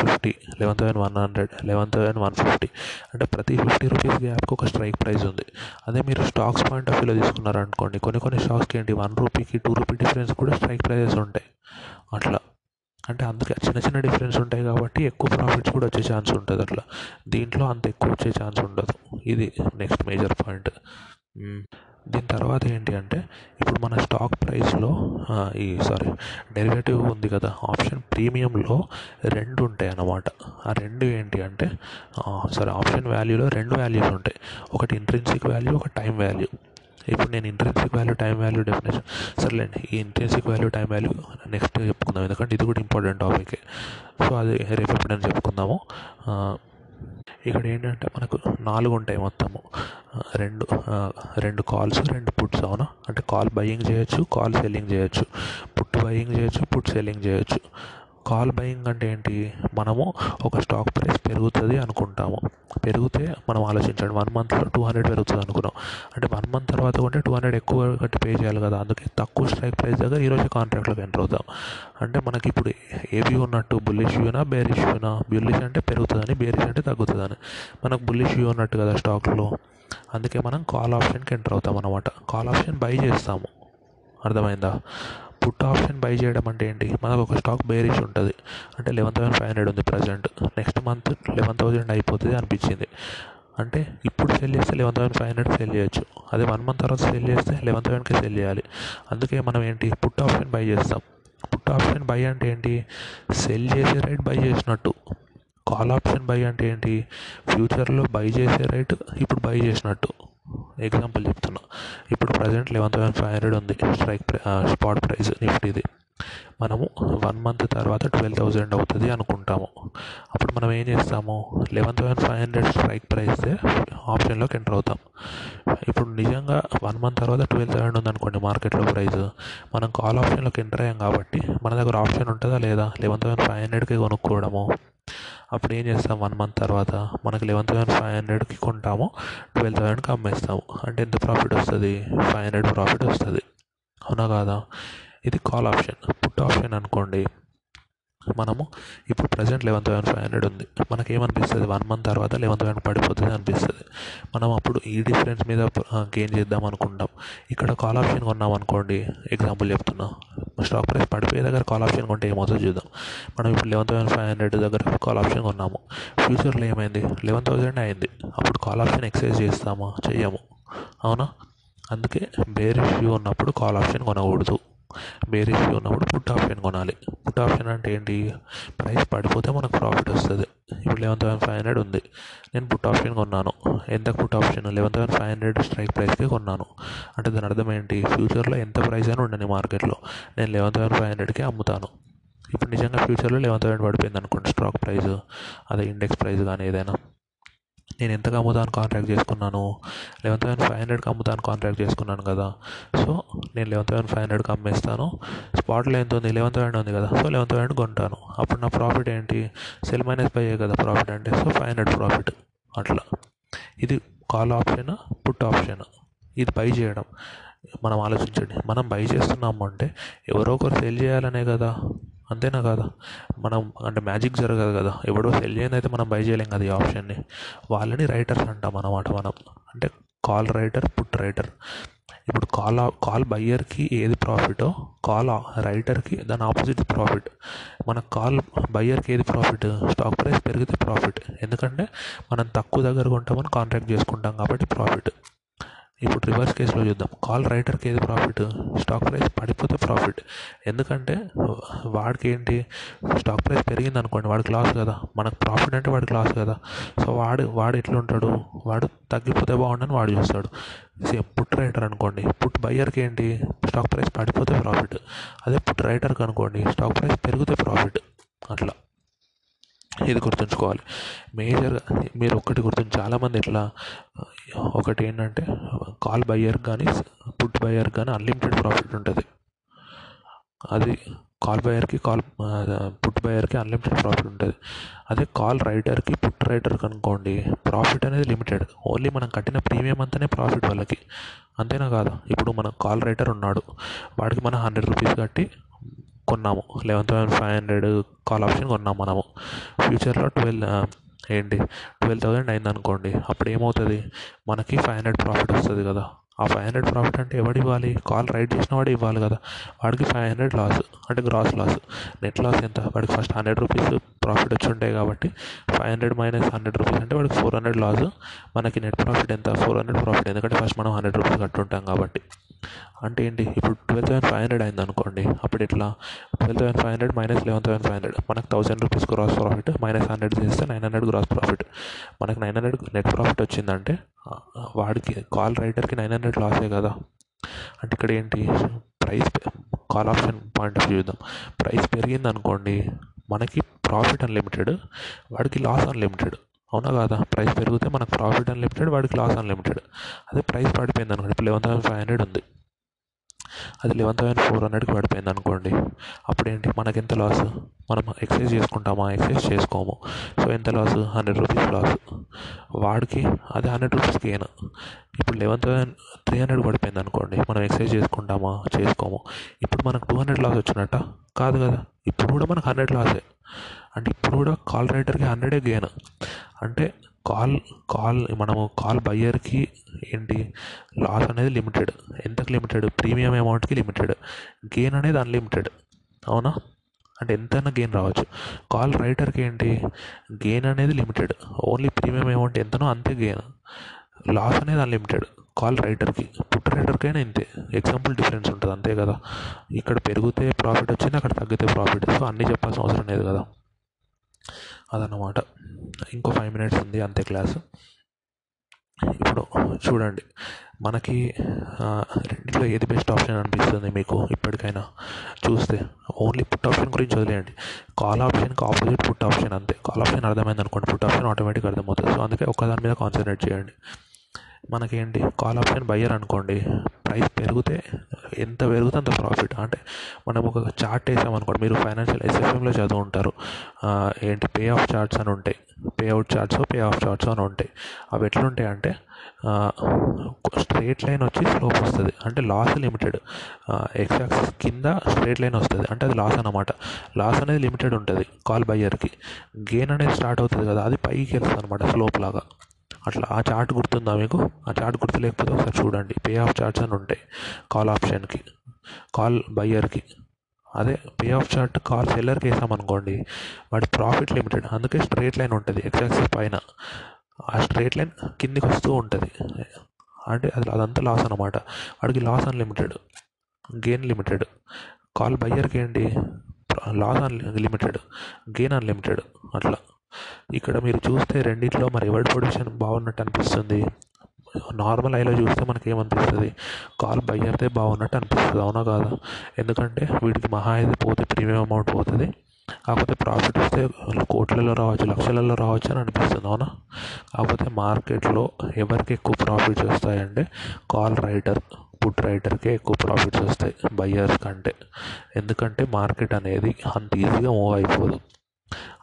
fifty eleven thousand one hundred eleven thousand one fifty అంటే ప్రతి ఫిఫ్టీ రూపీస్ గ్యాప్కి ఒక స్ట్రైక్ ప్రైస్ ఉంది. అదే మీరు స్టాక్స్ పాయింట్ ఆఫ్ వ్యూలో తీసుకున్నారనుకోండి కొన్ని కొన్ని స్టాక్స్కి ఏంటి వన్ రూపీకి టూ రూపీ డిఫరెన్స్ కూడా స్ట్రైక్ ప్రైజెస్ ఉంటాయి. అట్లా. అంటే అందుకే చిన్న చిన్న డిఫరెన్స్ ఉంటాయి కాబట్టి ఎక్కువ ప్రాఫిట్స్ కూడా వచ్చే ఛాన్స్ ఉంటుంది అట్లా. దీంట్లో అంత ఎక్కువ వచ్చే ఛాన్స్ ఉండదు. ఇది నెక్స్ట్ మేజర్ పాయింట్. దీని తర్వాత ఏంటి అంటే ఇప్పుడు మన స్టాక్ ప్రైస్లో ఈ సారీ డెరివేటివ్ ఉంది కదా ఆప్షన్ ప్రీమియంలో రెండు ఉంటాయి అన్నమాట. ఆ రెండు ఏంటి అంటే సారీ ఆప్షన్ వాల్యూలో రెండు వాల్యూస్ ఉంటాయి. ఒకటి ఇంట్రెన్సిక్ వాల్యూ ఒక టైం వాల్యూ ఇప్పుడు నేను intrinsic value time value definition సర్లేండి ఈ intrinsic value time value next చెప్పుకుందాం. ఎందుకంటే ఇది కూడా ఇంపార్టెంట్ టాపిక్ సో అది రేపు ఎప్పుడైనా చెప్పుకుందాము. ఇక్కడ ఏంటంటే మనకు నాలుగు ఉంటాయి మొత్తము. రెండు రెండు కాల్స్ రెండు పుట్స్ అవునా? అంటే కాల్ బయ్యింగ్ చేయొచ్చు కాల్ సెల్లింగ్ చేయొచ్చు. పుట్ బయింగ్ చేయొచ్చు పుట్ సెల్లింగ్ చేయొచ్చు. కాల్ బయింగ్ అంటే ఏంటి? మనము ఒక స్టాక్ ప్రైస్ పెరుగుతుంది అనుకుంటాము. పెరిగితే మనం ఆలోచించండి. వన్ మంత్లో టూ హండ్రెడ్ పెరుగుతుంది అనుకున్నాం. అంటే వన్ మంత్ తర్వాత కొంటే టూ హండ్రెడ్ ఎక్కువ కట్టి పే చేయాలి కదా. అందుకే తక్కువ స్ట్రైక్ ప్రైస్ దగ్గర ఈరోజు కాంట్రాక్ట్లోకి ఎంటర్ అవుతాం. అంటే మనకి ఇప్పుడు ఏవి ఉన్నట్టు బుల్లిష్ వ్యూనా బేరిష్ వ్యూనా బుల్లిష్ అంటే పెరుగుతుందని బేరిష్ అంటే తగ్గుతుందని. మనకు బుల్లిష్ వ్యూ ఉన్నట్టు కదా స్టాక్లో. అందుకే మనం కాల్ ఆప్షన్కి ఎంటర్ అవుతాం అనమాట కాల్ ఆప్షన్ బై చేస్తాము. అర్థమైందా? పుట్ ఆప్షన్ బై చేయడం అంటే ఏంటి? మనకు ఒక స్టాక్ బేరిష్ ఉంటుంది. అంటే లెవెన్ థౌసండ్ ఫైవ్ హండ్రెడ్ ఉంది present. Next month eleven thousand అయిపోతుంది అనిపించింది. అంటే ఇప్పుడు సెల్ చేస్తే eleven thousand five hundred sell చేయొచ్చు. అదే వన్ మంత్ తర్వాత సెల్ చేస్తే లెవెన్ థౌసండ్కి సెల్ చేయాలి. అందుకే మనం ఏంటి? పుట్ ఆప్షన్ బై చేస్తాం. పుట్ ఆప్షన్ బై అంటే ఏంటి? సెల్ చేసే రేట్ బై చేసినట్టు. కాల్ ఆప్షన్ బై అంటే ఏంటి? ఫ్యూచర్లో బై చేసే రేట్ ఇప్పుడు బై చేసినట్టు. ఎగ్జాంపుల్ చెప్తున్నా. ఇప్పుడు present eleven thousand five hundred ఉంది. స్ట్రైక్ స్పాట్ ప్రైస్ నిఫ్టీది. మనము వన్ మంత్ తర్వాత ట్వెల్వ్ థౌజండ్ అవుతుంది అనుకుంటాము. అప్పుడు మనం ఏం చేస్తాము? Eleven thousand five hundred strike ప్రైస్తే ఆప్షన్లోకి ఎంటర్ అవుతాం. ఇప్పుడు నిజంగా వన్ మంత్ తర్వాత ట్వెల్వ్ థౌసండ్ ఉందనుకోండి మార్కెట్లో ప్రైస్ మనం కాల్ ఆప్షన్లోకి ఎంటర్ అయ్యాం కాబట్టి మన దగ్గర ఆప్షన్ ఉంటుందా లేదా? లెవెన్ థౌసండ్ ఫైవ్ హండ్రెడ్కి కొనుక్కోవడము. అప్పుడు ఏం చేస్తాం? వన్ మంత్ తర్వాత మనకి లెవెన్ థౌసండ్ ఫైవ్ హండ్రెడ్కి కొంటాము. ట్వెల్వ్ థౌసండ్కి అమ్మేస్తాము. అంటే ఎంత ప్రాఫిట్ వస్తుంది? ఫైవ్ హండ్రెడ్ ప్రాఫిట్ వస్తుంది. అవునా కాదా? ఇది కాల్ ఆప్షన్. పుట్ ఆప్షన్ అనుకోండి. మనము ఇప్పుడు present eleven thousand five hundred ఉంది. మనకి ఏమనిపిస్తుంది వన్ మంత్ తర్వాత లెవెన్ థౌసండ్ పడిపోతుంది అనిపిస్తుంది. మనం అప్పుడు ఈ డిఫరెన్స్ మీద గెయిన్ చేద్దాం అనుకుంటాం. ఇక్కడ కాల్ ఆప్షన్ కొన్నాం అనుకోండి. ఎగ్జాంపుల్ చెప్తున్నా. స్టాక్ ప్రైస్ పడిపోయే దగ్గర కాల్ ఆప్షన్ కొంటే ఏమవుతుందో చూద్దాం. మనం ఇప్పుడు లెవెన్ థౌసండ్ ఫైవ్ హండ్రెడ్ దగ్గర కాల్ ఆప్షన్ కొన్నాము. ఫ్యూచర్లో ఏమైంది? లెవెన్ థౌసండ్ అయింది. అప్పుడు కాల్ ఆప్షన్ ఎక్సైజ్ చేస్తామా? చెయ్యము. అవునా? అందుకే బేర్ వ్యూ ఉన్నప్పుడు కాల్ ఆప్షన్ కొనకూడదు. బేర్ ఇష్యూ ఉన్నప్పుడు పుట్ ఆప్షన్ కొనాలి. పుట్ ఆప్షన్ అంటే ఏంటి? ప్రైస్ పడిపోతే మనకు ప్రాఫిట్ వస్తుంది. ఇప్పుడు లెవెన్ థౌసండ్ ఫైవ్ హండ్రెడ్ ఉంది. నేను పుట్ ఆప్షన్ కొన్నాను. ఎంత put option eleven thousand five hundred strike ప్రైస్కి కొన్నాను. అంటే దాని అర్థం ఏంటి? ఫ్యూచర్లో ఎంత ప్రైస్ అయినా ఉండని మార్కెట్లో నేను లెవెన్ థౌసండ్ ఫైవ్ హండ్రెడ్కి అమ్ముతాను. ఇప్పుడు నిజంగా ఫ్యూచర్లో లెవెన్ థౌసండ్ పడిపోయింది అనుకోండి స్టాక్ ప్రైస్ అదే ఇండెక్స్ ప్రైస్ కానీ ఏదైనా. నేను ఎంతకు అమ్ముతాను కాంట్రాక్ట్ చేసుకున్నాను? లెవెన్ థౌసండ్ ఫైవ్ హండ్రెడ్కి అమ్ముతాను కాంట్రాక్ట్ చేసుకున్నాను కదా. సో నేను లెవెన్ థౌసండ్ ఫైవ్ హండ్రెడ్కి అమ్మేస్తాను. స్పాట్లో ఎంత ఉంది? లెవెన్ థౌసండ్ ఉంది కదా. సో లెవెన్ థౌసండ్ కొంటాను. అప్పుడు నా ప్రాఫిట్ ఏంటి? సెల్ మైనస్ పై కదా ప్రాఫిట్ అంటే. సో ఫైవ్ హండ్రెడ్ ప్రాఫిట్ అట్లా. ఇది కాల్ ఆప్షన్ పుట్ ఆప్షన్ ఇది బై చేయడం. మనం ఆలోచించండి. మనం బై చేస్తున్నాము అంటే ఎవరో ఒకరు సెల్ చేయాలనే కదా. అంతేనా కదా? మనం అంటే మ్యాజిక్ జరగదు కదా. ఎవడో సెల్ చేయని అయితే మనం బై చేయలేం కదా ఈ ఆప్షన్ని వాళ్ళని రైటర్స్ అంటాం అన్నమాట మనం. అంటే కాల్ రైటర్ పుట్ రైటర్ ఇప్పుడు కాల్ కాల్ బయ్యర్కి ఏది ప్రాఫిటో కాల్ రైటర్కి దాని ఆపోజిట్ ప్రాఫిట్ మన కాల్ బయ్యర్కి ఏది ప్రాఫిట్ స్టాక్ ప్రైస్ పెరిగితే ప్రాఫిట్ ఎందుకంటే మనం తక్కువ దగ్గర కొంటామని కాంట్రాక్ట్ చేసుకుంటాం కాబట్టి ప్రాఫిట్ ఇప్పుడు రివర్స్ కేసులో చూద్దాం. కాల్ రైటర్కి ఏది ప్రాఫిట్ స్టాక్ ప్రైస్ పడిపోతే ప్రాఫిట్ ఎందుకంటే వాడికి ఏంటి స్టాక్ ప్రైస్ పెరిగింది అనుకోండి వాడికి లాస్ కదా. మనకు ప్రాఫిట్ అంటే వాడికి లాస్ కదా. సో వాడు వాడు ఎట్లుంటాడు? వాడు తగ్గిపోతే బాగుండని వాడు చూస్తాడు. సేమ్ పుట్ రైటర్ అనుకోండి. పుట్ బయ్యర్కి ఏంటి? స్టాక్ ప్రైస్ పడిపోతే ప్రాఫిట్ అదే పుట్ రైటర్కి అనుకోండి. స్టాక్ ప్రైస్ పెరిగితే ప్రాఫిట్ అట్లా. ఇది గుర్తుంచుకోవాలి. మేజర్గా మీరు ఒక్కటి గుర్తుంచి చాలామంది ఇట్లా ఒకటి ఏంటంటే కాల్ బయ్యర్ కానీ పుట్ బయ్యర్ కానీ అన్లిమిటెడ్ ప్రాఫిట్ ఉంటుంది. అది కాల్ బయర్కి కాల్ పుట్ బయర్కి అన్లిమిటెడ్ ప్రాఫిట్ ఉంటుంది. అదే కాల్ రైటర్కి పుట్ రైటర్కి అనుకోండి ప్రాఫిట్ అనేది లిమిటెడ్ ఓన్లీ మనం కట్టిన ప్రీమియం అంతానే ప్రాఫిట్ వాళ్ళకి. అంతేనా కాదు? ఇప్పుడు మన కాల్ రైటర్ ఉన్నాడు. వాడికి మనం హండ్రెడ్ రూపీస్ కట్టి కొన్నాము. Eleven thousand five hundred call option కొన్నాము మనము. ఫ్యూచర్లో ట్వెల్వ్ ఏంటి? ట్వెల్వ్ థౌసండ్ అయింది అనుకోండి. అప్పుడు ఏమవుతుంది? మనకి ఫైవ్ హండ్రెడ్ ప్రాఫిట్ వస్తుంది కదా. ఆ ఫైవ్ హండ్రెడ్ ప్రాఫిట్ అంటే ఎవడు ఇవ్వాలి? కాల్ రైట్ చేసిన వాడు ఇవ్వాలి కదా. వాడికి ఫైవ్ హండ్రెడ్ లాస్ అంటే గ్రాస్ లాస్ నెట్ లాస్ ఎంత? వాడికి ఫస్ట్ హండ్రెడ్ రూపీస్ ప్రాఫిట్ వచ్చి ఉంటాయి కాబట్టి five hundred minus hundred rupees అంటే వాడికి ఫోర్ హండ్రెడ్ లాస్ మనకి నెట్ ప్రాఫిట్ ఎంత? ఫోర్ హండ్రెడ్ ప్రాఫిట్ ఎందుకంటే ఫస్ట్ మనం హండ్రెడ్ రూపీస్ కట్టుంటాం కాబట్టి. అంటే ఏంటి? ఇప్పుడు ట్వెల్వ్ థౌసండ్ ఫైవ్ హండ్రెడ్ అయింది అనుకోండి అప్పుడు ఇట్లా twelve thousand five hundred minus eleven thousand five hundred మనకు thousand rupees gross profit minus hundred చేస్తే నైన్ హండ్రెడ్ గ్రాస్ ప్రాఫిట్ మనకు నైన్ హండ్రెడ్ నెట్ ప్రాఫిట్ వచ్చిందంటే వాడికి కాల్ రైటర్కి నైన్ హండ్రెడ్ లాసే కదా? అంటే ఇక్కడ ఏంటి? Price call option point of view చూద్దాం. ప్రైస్ పెరిగింది అనుకోండి మనకి ప్రాఫిట్ అన్లిమిటెడ్ వాడికి లాస్ అన్లిమిటెడ్ అవునా కాదా? ప్రైస్ పెరిగితే మనకు ప్రాఫిట్ అన్లిమిటెడ్ వాడికి లాస్ అన్లిమిటెడ్. అదే ప్రైస్ పడిపోయింది అనుకోండి. ఇప్పుడు లెవెన్ థౌసండ్ ఫైవ్ హండ్రెడ్ ఉంది. అది లెవెన్ థౌసండ్ ఫోర్ హండ్రెడ్కి పడిపోయింది అనుకోండి. అప్పుడు ఏంటి మనకి ఎంత లాస్? మనం ఎక్సైజ్ చేసుకుంటామా? ఎక్సైజ్ చేసుకోము. సో ఎంత లాస్? Hundred rupees loss. వాడికి అది హండ్రెడ్ రూపీస్ గెయిన్. ఇప్పుడు లెవెన్ థౌసండ్ త్రీ హండ్రెడ్ పడిపోయింది అనుకోండి. మనం ఎక్సైజ్ చేసుకుంటామా? చేసుకోము. ఇప్పుడు మనకు టూ హండ్రెడ్ లాస్ వచ్చినట్ట? కాదు కదా. ఇప్పుడు కూడా మనకు హండ్రెడ్ లాసే. అంటే ఇప్పుడు కూడా కాల్ రైటర్కి హండ్రెడే గెయిన్ అంటే కాల్ కాల్ మనము కాల్ బయ్యర్కి ఏంటి? లాస్ అనేది లిమిటెడ్ ఎంతకు లిమిటెడ్ ప్రీమియం అమౌంట్కి లిమిటెడ్ గెయిన్ అనేది అన్లిమిటెడ్ అవునా? అంటే ఎంతైనా గెయిన్ రావచ్చు. కాల్ రైటర్కి ఏంటి? గెయిన్ అనేది లిమిటెడ్ ఓన్లీ ప్రీమియం అమౌంట్ ఎంతనో అంతే గెయిన్ లాస్ అనేది అన్లిమిటెడ్ కాల్ రైటర్కి పుట్ రైటర్కైనా ఇంతే. ఎగ్జాంపుల్ డిఫరెన్స్ ఉంటుంది. అంతే కదా. ఇక్కడ పెరిగితే ప్రాఫిట్ వచ్చింది అక్కడ తగ్గితే ప్రాఫిట్ సో అన్నీ చెప్పాల్సిన అవసరం లేదు కదా. అదన్నమాట. ఇంకో ఫైవ్ మినిట్స్ ఉంది అంతే క్లాస్ ఇప్పుడు చూడండి మనకి రెండిట్లో ఏది బెస్ట్ ఆప్షన్ అనిపిస్తుంది మీకు ఇప్పటికైనా? చూస్తే ఓన్లీ పుట్ ఆప్షన్ గురించి వదిలేయండి. కాల్ ఆప్షన్కి ఆపోజిట్ పుట్ ఆప్షన్ అంతే. కాల్ ఆప్షన్ అర్థమైంది అనుకోండి పుట్ ఆప్షన్ ఆటోమేటిక్ అర్థమవుతుంది. సో అందుకే ఒక్కదాని మీద కాన్సన్ట్రేట్ చేయండి. మనకేంటి? కాల్ ఆప్షన్ బయ్యర్ అనుకోండి ప్రైస్ పెరిగితే ఎంత పెరిగితే అంత ప్రాఫిట్ అంటే మనం ఒక చార్ట్ వేసాం అనుకోండి మీరు ఫైనాన్షియల్ ఎస్ఎఫ్ఎంలో చదువు ఉంటారు ఏంటి? పే ఆఫ్ చార్ట్స్ అని ఉంటాయి. Pay out charts pay off charts అని ఉంటాయి. అవి ఎట్లుంటాయి అంటే స్ట్రేట్ లైన్ వచ్చి స్లోప్ వస్తుంది. అంటే లాస్ లిమిటెడ్ ఎక్స్ యాక్సిస్ కింద స్ట్రేట్ లైన్ వస్తుంది. అంటే అది లాస్ అనమాట లాస్ అనేది లిమిటెడ్ ఉంటుంది కాల్ బయ్యర్కి గెయిన్ అనేది స్టార్ట్ అవుతుంది కదా అది పైకి వెళ్తుంది అనమాట స్లోప్ లాగా. అట్లా ఆ చార్ట్ గుర్తుందా మీకు? ఆ చార్ట్ గుర్తు లేకపోతే ఒకసారి చూడండి. పే ఆఫ్ చార్ట్స్ అని ఉంటాయి. కాల్ ఆప్షన్కి కాల్ బయ్యర్కి అదే పే ఆఫ్ చార్ట్ కాల్ సెల్లర్కి వేసామనుకోండి వాడి ప్రాఫిట్ లిమిటెడ్ అందుకే స్ట్రేట్ లైన్ ఉంటుంది. ఎక్సాక్సిస్ పైన. ఆ స్ట్రేట్ లైన్ కిందికి వస్తూ ఉంటుంది. అంటే అది అదంతా లాస్ అనమాట వాడికి loss unlimited gain limited call బయ్యర్కి ఏంటి? Loss unlimited gain unlimited అట్లా. ఇక్కడ మీరు చూస్తే రెండిట్లో మరి ఎవరి పొజిషన్ బాగున్నట్టు అనిపిస్తుంది. నార్మల్ ఐలో చూస్తే మనకి ఏమనిపిస్తుంది కాల్ బయ్యర్దే బాగున్నట్టు అనిపిస్తుంది అవునా కాదా? ఎందుకంటే వీడికి మహా అయితే పోతే ప్రీమియం అమౌంట్ పోతుంది. కాకపోతే ప్రాఫిట్ వస్తే కోట్లలో రావచ్చు లక్షలలో రావచ్చు అని అనిపిస్తుంది అవునా? కాకపోతే మార్కెట్లో ఎవరికి ఎక్కువ ప్రాఫిట్స్ వస్తాయంటే కాల్ రైటర్ పుట్ రైటర్కే ఎక్కువ ప్రాఫిట్స్ వస్తాయి బయ్యర్స్ కంటే. ఎందుకంటే మార్కెట్ అనేది అంత ఈజీగా మూవ్ అయిపోదు.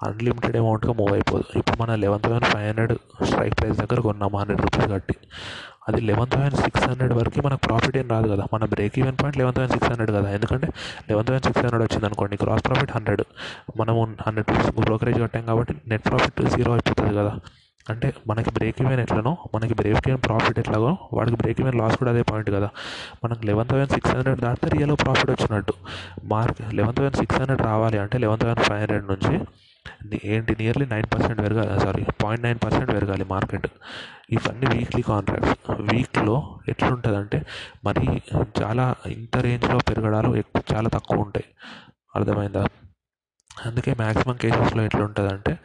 అన్లిమిటెడ్ అమౌంట్గా మూవ్ అయిపోదు. ఇప్పుడు మన eleven thousand five hundred strike price దగ్గర కొన్నాము హండ్రెడ్ రూపీస్ కట్టి. అది లెవెన్ థౌసండ్ సిక్స్ హండ్రెడ్ వరకు మనకు ప్రాఫిట్ ఏం రాదు కదా. మన break even point eleven thousand six hundred కదా. ఎందుకంటే లెవెన్ థౌసండ్ సిక్స్ హండ్రెడ్ వచ్చింది అనుకోండి క్రాస్ ప్రాఫిట్ హండ్రెడ్ మనము హండ్రెడ్ రూపీస్ బ్రోకరేజ్ కట్టాం కాబట్టి నెట్ ప్రాఫిట్ జీరో అయిపోతుంది కదా. అంటే మనకి బ్రేక్ ఈవెన్ ఎట్లనో మనకి బ్రేక్ ఈవెన్ ప్రాఫిట్ ఎట్లాగో వాడికి బ్రేక్ ఈవెన్ లాస్ కూడా అదే పాయింట్ కదా. మనకు లెవెన్ థౌసండ్ సిక్స్ హండ్రెడ్ దాటితే రియల్ ప్రాఫిట్ వచ్చినట్టు. Mark eleven thousand six hundred రావాలి అంటే లెవెన్ థౌసండ్ ఫైవ్ హండ్రెడ్ నుంచి ఏంటి నియర్లీ నైన్ పర్సెంట్ పెరగాలి సారీ పాయింట్ నైన్ పర్సెంట్ పెరగాలి మార్కెట్. ఇవన్నీ వీక్లీ కాంట్రాక్ట్స్ వీక్లో ఎట్లుంటుందంటే మరి చాలా ఇంత రేంజ్లో పెరగడాలు ఎక్కువ చాలా తక్కువ ఉంటాయి. అర్థమైందా? అందుకే మ్యాక్సిమం కేసెస్లో ఎట్లుంటుందంటే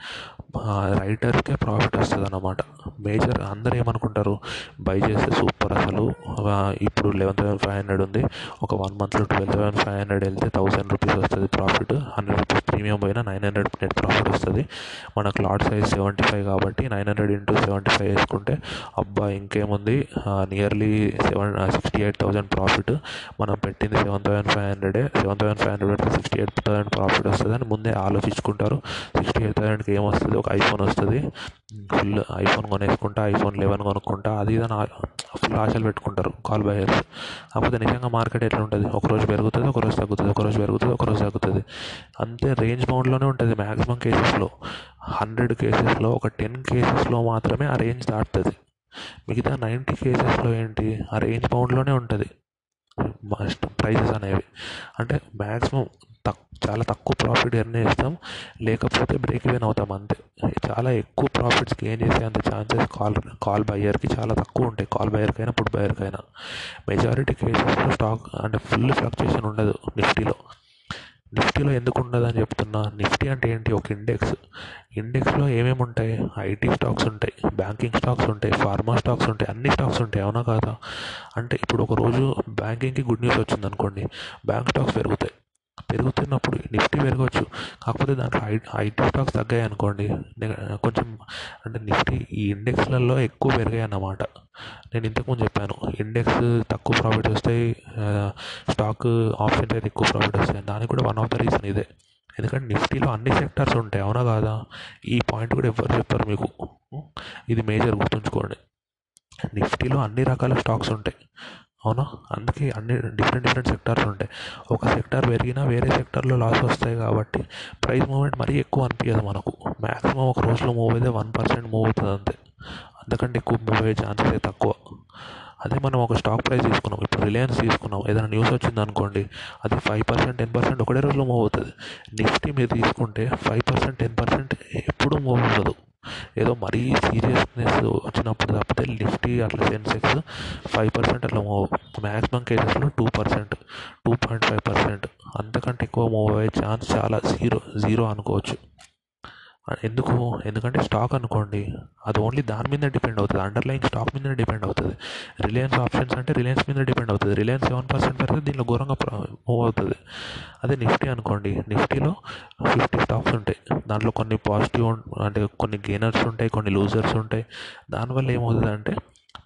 రైటర్కే ప్రాఫిట్ వస్తుంది అన్నమాట మేజర్ అందరూ ఏమనుకుంటారు? బై చేస్తే సూపర్ అసలు. ఇప్పుడు లెవెన్ థౌసండ్ ఫైవ్ హండ్రెడ్ ఉంది. ఒక వన్ మంత్లో ట్వెల్వ్ థౌసండ్ ఫైవ్ హండ్రెడ్ వెళ్తే థౌసండ్ రూపీస్ వస్తుంది ప్రాఫిట్ హండ్రెడ్ రూపీస్ ప్రీమియం పోయినా నైన్ హండ్రెడ్ నెట్ ప్రాఫిట్ వస్తుంది. మన లాట్ సైజ్ సెవెంటీ ఫైవ్ కాబట్టి nine hundred into seventy five వేసుకుంటే అబ్బా ఇంకేముంది? Nearly seven sixty eight thousand profit మనం పెట్టింది సెవెన్ థౌసండ్ ఫైవ్ హండ్రెడే seven thousand five hundred sixty eight thousand profit వస్తుంది అని ముందే ఆలోచించుకుంటారు. సిక్స్టీ ఎయిట్ థౌసండ్కి ఏమొస్తుంది ఒక ఐఫోన్ వస్తుంది. ఫుల్ ఐఫోన్ కొనేసుకుంటా ఐఫోన్ లెవెన్ కొనుక్కుంటా అది ఇది అని ఫుల్ ఆశలు పెట్టుకుంటారు కాల్ బయర్స్. కాకపోతే నిజంగా మార్కెట్ ఎట్లా ఉంటుంది ఒకరోజు పెరుగుతుంది ఒకరోజు తగ్గుతుంది ఒకరోజు పెరుగుతుంది ఒకరోజు తగ్గుతుంది. అంతే రేంజ్ బౌండ్లోనే ఉంటుంది మ్యాక్సిమం కేసెస్లో. హండ్రెడ్ కేసెస్లో ఒక టెన్ కేసెస్లో మాత్రమే ఆ రేంజ్ దాటుతుంది. మిగతా నైంటీ కేసెస్లో ఏంటి? ఆ రేంజ్ బౌండ్లోనే ఉంటుంది. ప్రైజెస్ అనేవి. అంటే మ్యాక్సిమం చాలా తక్కువ ప్రాఫిట్ ఎర్న్ చేస్తాం. లేకపోతే బ్రేక్ ఈవెన్ అవుతాం అంతే. చాలా ఎక్కువ ప్రాఫిట్స్ గెయిన్ చేసే అంత ఛాన్సెస్ కాల్ కాల్ బయ్యర్కి చాలా తక్కువ ఉంటాయి. కాల్ బయ్యర్కైనా పుట్ బయ్యర్కైనా మెజారిటీ కేసెస్లో స్టాక్ అంటే ఫుల్ ఫ్లక్చుయేషన్ ఉండదు నిఫ్టీలో. నిఫ్టీలో ఎందుకు ఉండదు అని చెప్తున్నా. నిఫ్టీ అంటే ఏంటి? ఒక ఇండెక్స్ ఇండెక్స్లో ఏమేమి ఉంటాయి? ఐటీ స్టాక్స్ ఉంటాయి బ్యాంకింగ్ స్టాక్స్ ఉంటాయి ఫార్మా స్టాక్స్ ఉంటాయి అన్ని స్టాక్స్ ఉంటాయి. అవునా కాదా? అంటే ఇప్పుడు ఒక రోజు బ్యాంకింగ్కి గుడ్ న్యూస్ వచ్చింది అనుకోండి బ్యాంక్ స్టాక్స్ పెరుగుతాయి. పెరుగుతున్నప్పుడు నిఫ్టీ పెరగవచ్చు కాకపోతే దాంట్లో ఐ ఐటీ స్టాక్స్ తగ్గాయి అనుకోండి కొంచెం అంటే నిఫ్టీ ఈ ఇండెక్స్లలో ఎక్కువ పెరిగాయి అన్నమాట నేను ఇంతకుముందు చెప్పాను ఇండెక్స్ తక్కువ ప్రాఫిట్ వస్తాయి స్టాక్ ఆప్షన్స్ అయితే ఎక్కువ ప్రాఫిట్ వస్తాయి. దానికి కూడా వన్ ఆఫ్ ద రీజన్ ఇదే. ఎందుకంటే నిఫ్టీలో అన్ని సెక్టార్స్ ఉంటాయి అవునా కాదా? ఈ పాయింట్ కూడా ఎవరు చెప్పారు మీకు. ఇది మేజర్ గుర్తుంచుకోండి. నిఫ్టీలో అన్ని రకాల స్టాక్స్ ఉంటాయి. అవునా? అందుకే అన్ని డిఫరెంట్ డిఫరెంట్ సెక్టార్స్ ఉంటాయి. ఒక సెక్టార్ పెరిగినా వేరే సెక్టార్లో లాస్ వస్తాయి కాబట్టి ప్రైస్ మూవ్మెంట్ మరీ ఎక్కువ అనిపించదు మనకు. మ్యాక్సిమం ఒక రోజులో మూవ్ అయితే వన్ పర్సెంట్ మూవ్ అవుతుంది అంతే. అంతకంటే ఎక్కువ మూవ్ అయ్యే ఛాన్సెస్ తక్కువ. అదే మనం ఒక స్టాక్ ప్రైస్ తీసుకున్నాం. ఇప్పుడు రిలయన్స్ తీసుకున్నాం. ఏదైనా న్యూస్ వచ్చింది అనుకోండి అది ఫైవ్ పర్సెంట్ టెన్ పర్సెంట్ ఒకటే రోజులో మూవ్ అవుతుంది. నిఫ్టీ మీరు తీసుకుంటే ఫైవ్ పర్సెంట్ టెన్ పర్సెంట్ ఎప్పుడూ మూవ్ అవ్వదు ఏదో మరీ సీరియస్నెస్ వచ్చినప్పుడు తప్పితే నిఫ్టీ అట్లా సెన్సెక్స్ ఫైవ్ పర్సెంట్ అట్లా మూవ్ మ్యాక్సిమం కేసెస్లో two percent two point five percent అంతకంటే ఎక్కువ మూవ్ అయ్యే ఛాన్స్ చాలా జీరో జీరో అనుకోవచ్చు. ఎందుకు? ఎందుకంటే స్టాక్ అనుకోండి అది ఓన్లీ దాని మీద డిపెండ్ అవుతుంది. అండర్లైన్ స్టాక్ మీద డిపెండ్ అవుతుంది. రిలయన్స్ ఆప్షన్స్ అంటే రిలయన్స్ మీద డిపెండ్ అవుతుంది. రిలయన్స్ సెవెన్ పర్సెంట్ పెరిగితే దీనిలో ఘోరంగా మూవ్ అవుతుంది. అదే నిఫ్టీ అనుకోండి. నిఫ్టీలో ఫిఫ్టీ స్టాక్స్ ఉంటాయి. దాంట్లో కొన్ని పాజిటివ్ అంటే కొన్ని గెయినర్స్ ఉంటాయి కొన్ని లూజర్స్ ఉంటాయి. దానివల్ల ఏమవుతుంది అంటే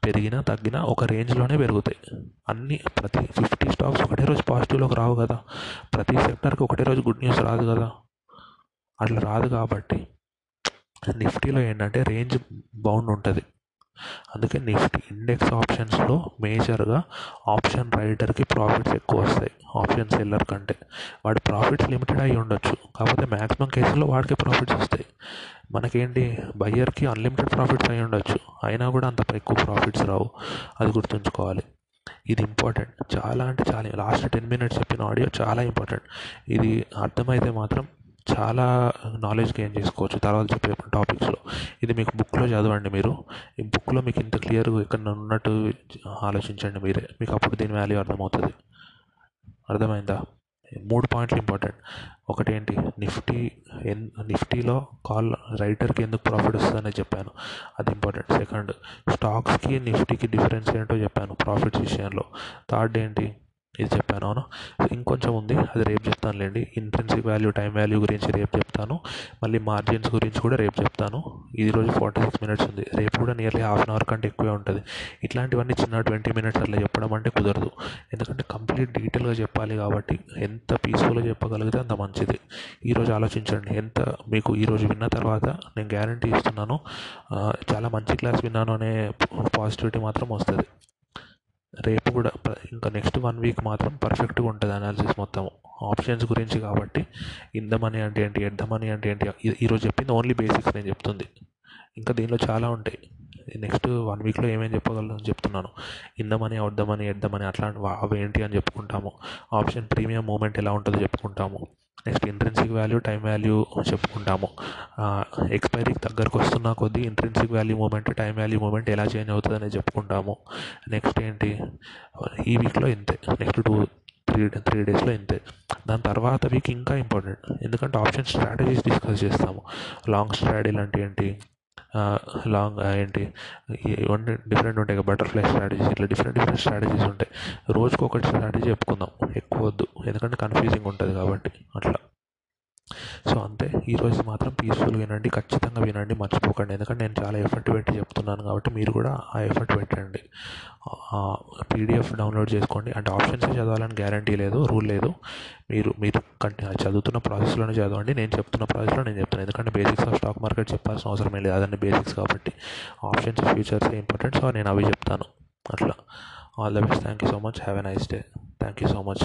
పెరిగినా తగ్గినా ఒక రేంజ్లోనే పెరుగుతాయి. అన్ని ప్రతి ఫిఫ్టీ స్టాక్స్ ఒకటే రోజు పాజిటివ్లోకి రావు కదా. ప్రతి సెక్టర్కి ఒకటే రోజు గుడ్ న్యూస్ రాదు కదా. అట్లా రాదు కాబట్టి నిఫ్టీలో ఏంటంటే రేంజ్ బౌండ్ ఉంటుంది. అందుకే నిఫ్టీ ఇండెక్స్ ఆప్షన్స్లో మేజర్గా ఆప్షన్ రైడర్కి ప్రాఫిట్స్ ఎక్కువ వస్తాయి ఆప్షన్ సెల్లర్ కంటే. వాడి ప్రాఫిట్స్ లిమిటెడ్ అయి ఉండొచ్చు కాకపోతే మ్యాక్సిమం కేసుల్లో వాడికి ప్రాఫిట్స్ వస్తాయి. మనకేంటి బయ్యర్కి అన్లిమిటెడ్ ప్రాఫిట్స్ అయి ఉండొచ్చు అయినా కూడా అంత ఎక్కువ ప్రాఫిట్స్ రావు అది గుర్తుంచుకోవాలి. ఇది ఇంపార్టెంట్ చాలా అంటే చాలా లాస్ట్ టెన్ మినిట్స్ చెప్పిన ఆడియో చాలా ఇంపార్టెంట్. ఇది అర్థమైతే మాత్రం చాలా నాలెడ్జ్ గెయిన్ చేసుకోవచ్చు. తర్వాత చెప్పే టాపిక్స్లో ఇది మీకు బుక్లో చదవండి మీరు. ఈ బుక్లో మీకు ఇంత క్లియర్గా ఇక్కడ ఉన్నట్టు ఆలోచించండి మీరే. మీకు అప్పుడు దీని వాల్యూ అర్థమవుతుంది. అర్థమైందా? మూడు పాయింట్లు ఇంపార్టెంట్ ఒకటి ఏంటి నిఫ్టీ ఎన్ నిఫ్టీలో కాల్ రైటర్కి ఎందుకు ప్రాఫిట్ వస్తుందని చెప్పాను. అది ఇంపార్టెంట్ సెకండ్ స్టాక్స్కి నిఫ్టీకి డిఫరెన్స్ ఏంటో చెప్పాను ప్రాఫిట్స్ విషయంలో. థర్డ్ ఏంటి? ఇది చెప్పాను. అవును? ఇంకొంచెం ఉంది. అది రేపు చెప్తానులేండి. ఇంట్రెన్సిక్ వాల్యూ టైం వాల్యూ గురించి రేపు చెప్తాను. మళ్ళీ మార్జిన్స్ గురించి కూడా రేపు చెప్తాను. ఈ రోజు ఫార్టీ సిక్స్ మినిట్స్ ఉంది. రేపు కూడా నియర్లీ హాఫ్ అన్ అవర్ కంటే ఎక్కువే ఉంటుంది. ఇట్లాంటివన్నీ చిన్న ట్వంటీ మినిట్స్ అట్లా చెప్పడం అంటే కుదరదు. ఎందుకంటే కంప్లీట్ డీటెయిల్గా చెప్పాలి కాబట్టి ఎంత పీస్ఫుల్గా చెప్పగలిగితే అంత మంచిది. ఈరోజు ఆలోచించండి. ఎంత మీకు ఈరోజు విన్న తర్వాత నేను గ్యారంటీ ఇస్తున్నాను. చాలా మంచి క్లాస్ విన్నాను అనే పాజిటివిటీ మాత్రం వస్తుంది. రేపు కూడా ఇంకా నెక్స్ట్ వన్ వీక్ మాత్రం పర్ఫెక్ట్గా ఉంటుంది అనాలిసిస్ మొత్తం ఆప్షన్స్ గురించి కాబట్టి ఇన్ ద మనీ అంటే ఏంటి ఎట్ ద మనీ అంటే ఏంటి ఈరోజు చెప్పింది ఓన్లీ బేసిక్స్ నేను చెప్తుంది. ఇంకా దీనిలో చాలా ఉంటాయి. నెక్స్ట్ వన్ వీక్లో ఏమేమి చెప్పగలను చెప్తున్నాను. In the money out the money at the money అట్లాంటి అవి ఏంటి అని చెప్పుకుంటాము. ఆప్షన్ ప్రీమియం మూమెంట్ ఎలా ఉంటుందో చెప్పుకుంటాము. Next intrinsic value time value చెప్పుకుంటాము. ఎక్స్పైరీకి దగ్గరకు వస్తున్న కొద్దీ intrinsic value moment time value moment ఎలా చేంజ్ అవుతుంది అనేది చెప్పుకుంటాము. నెక్స్ట్ ఏంటి? ఈ వీక్లో ఇంతే. నెక్స్ట్ టూ త్రీ త్రీ డేస్లో ఇంతే. దాని తర్వాత వీక్ ఇంకా ఇంపార్టెంట్ ఎందుకంటే ఆప్షన్ స్ట్రాటజీస్ డిస్కస్ చేస్తాము. లాంగ్ స్ట్రాటజీ అంటే ఏంటి? లాంగ్ ఏంటి? ఇవన్నీ డిఫరెంట్ ఉంటాయి కదా బటర్ఫ్లై స్ట్రాటజీస్ ఇట్లా డిఫరెంట్ డిఫరెంట్ స్ట్రాటజీస్ ఉంటాయి. రోజుకు ఒకటి స్ట్రాటజీ చెప్పుకుందాం. ఎక్కువ వద్దు. ఎందుకంటే కన్ఫ్యూజింగ్ ఉంటుంది కాబట్టి అట్లా. సో అంతే. ఈ రోజు మాత్రం పీస్ఫుల్గా వినండి ఖచ్చితంగా వినండి మర్చిపోకండి. ఎందుకంటే నేను చాలా ఎఫర్ట్ పెట్టి చెప్తున్నాను కాబట్టి మీరు కూడా ఆ ఎఫర్ట్ పెట్టండి. పీడిఎఫ్ డౌన్లోడ్ చేసుకోండి. అంటే ఆప్షన్స్ చదవాలని గ్యారంటీ లేదు రూల్ లేదు. మీరు మీరు కంటి చదువుతున్న ప్రాసెస్లోనే చదవండి. నేను చెప్తున్న ప్రాసెస్లో నేను చెప్తాను. ఎందుకంటే బేసిక్స్ ఆఫ్ స్టాక్ మార్కెట్ చెప్పాల్సిన అవసరం లేదు. అదన్నీ బేసిక్స్ కాబట్టి. ఆప్షన్స్ ఫ్యూచర్స్ ఇంపార్టెంట్ సో నేను అవి చెప్తాను. అట్లా. All the best thank you so much have a nice day thank you so much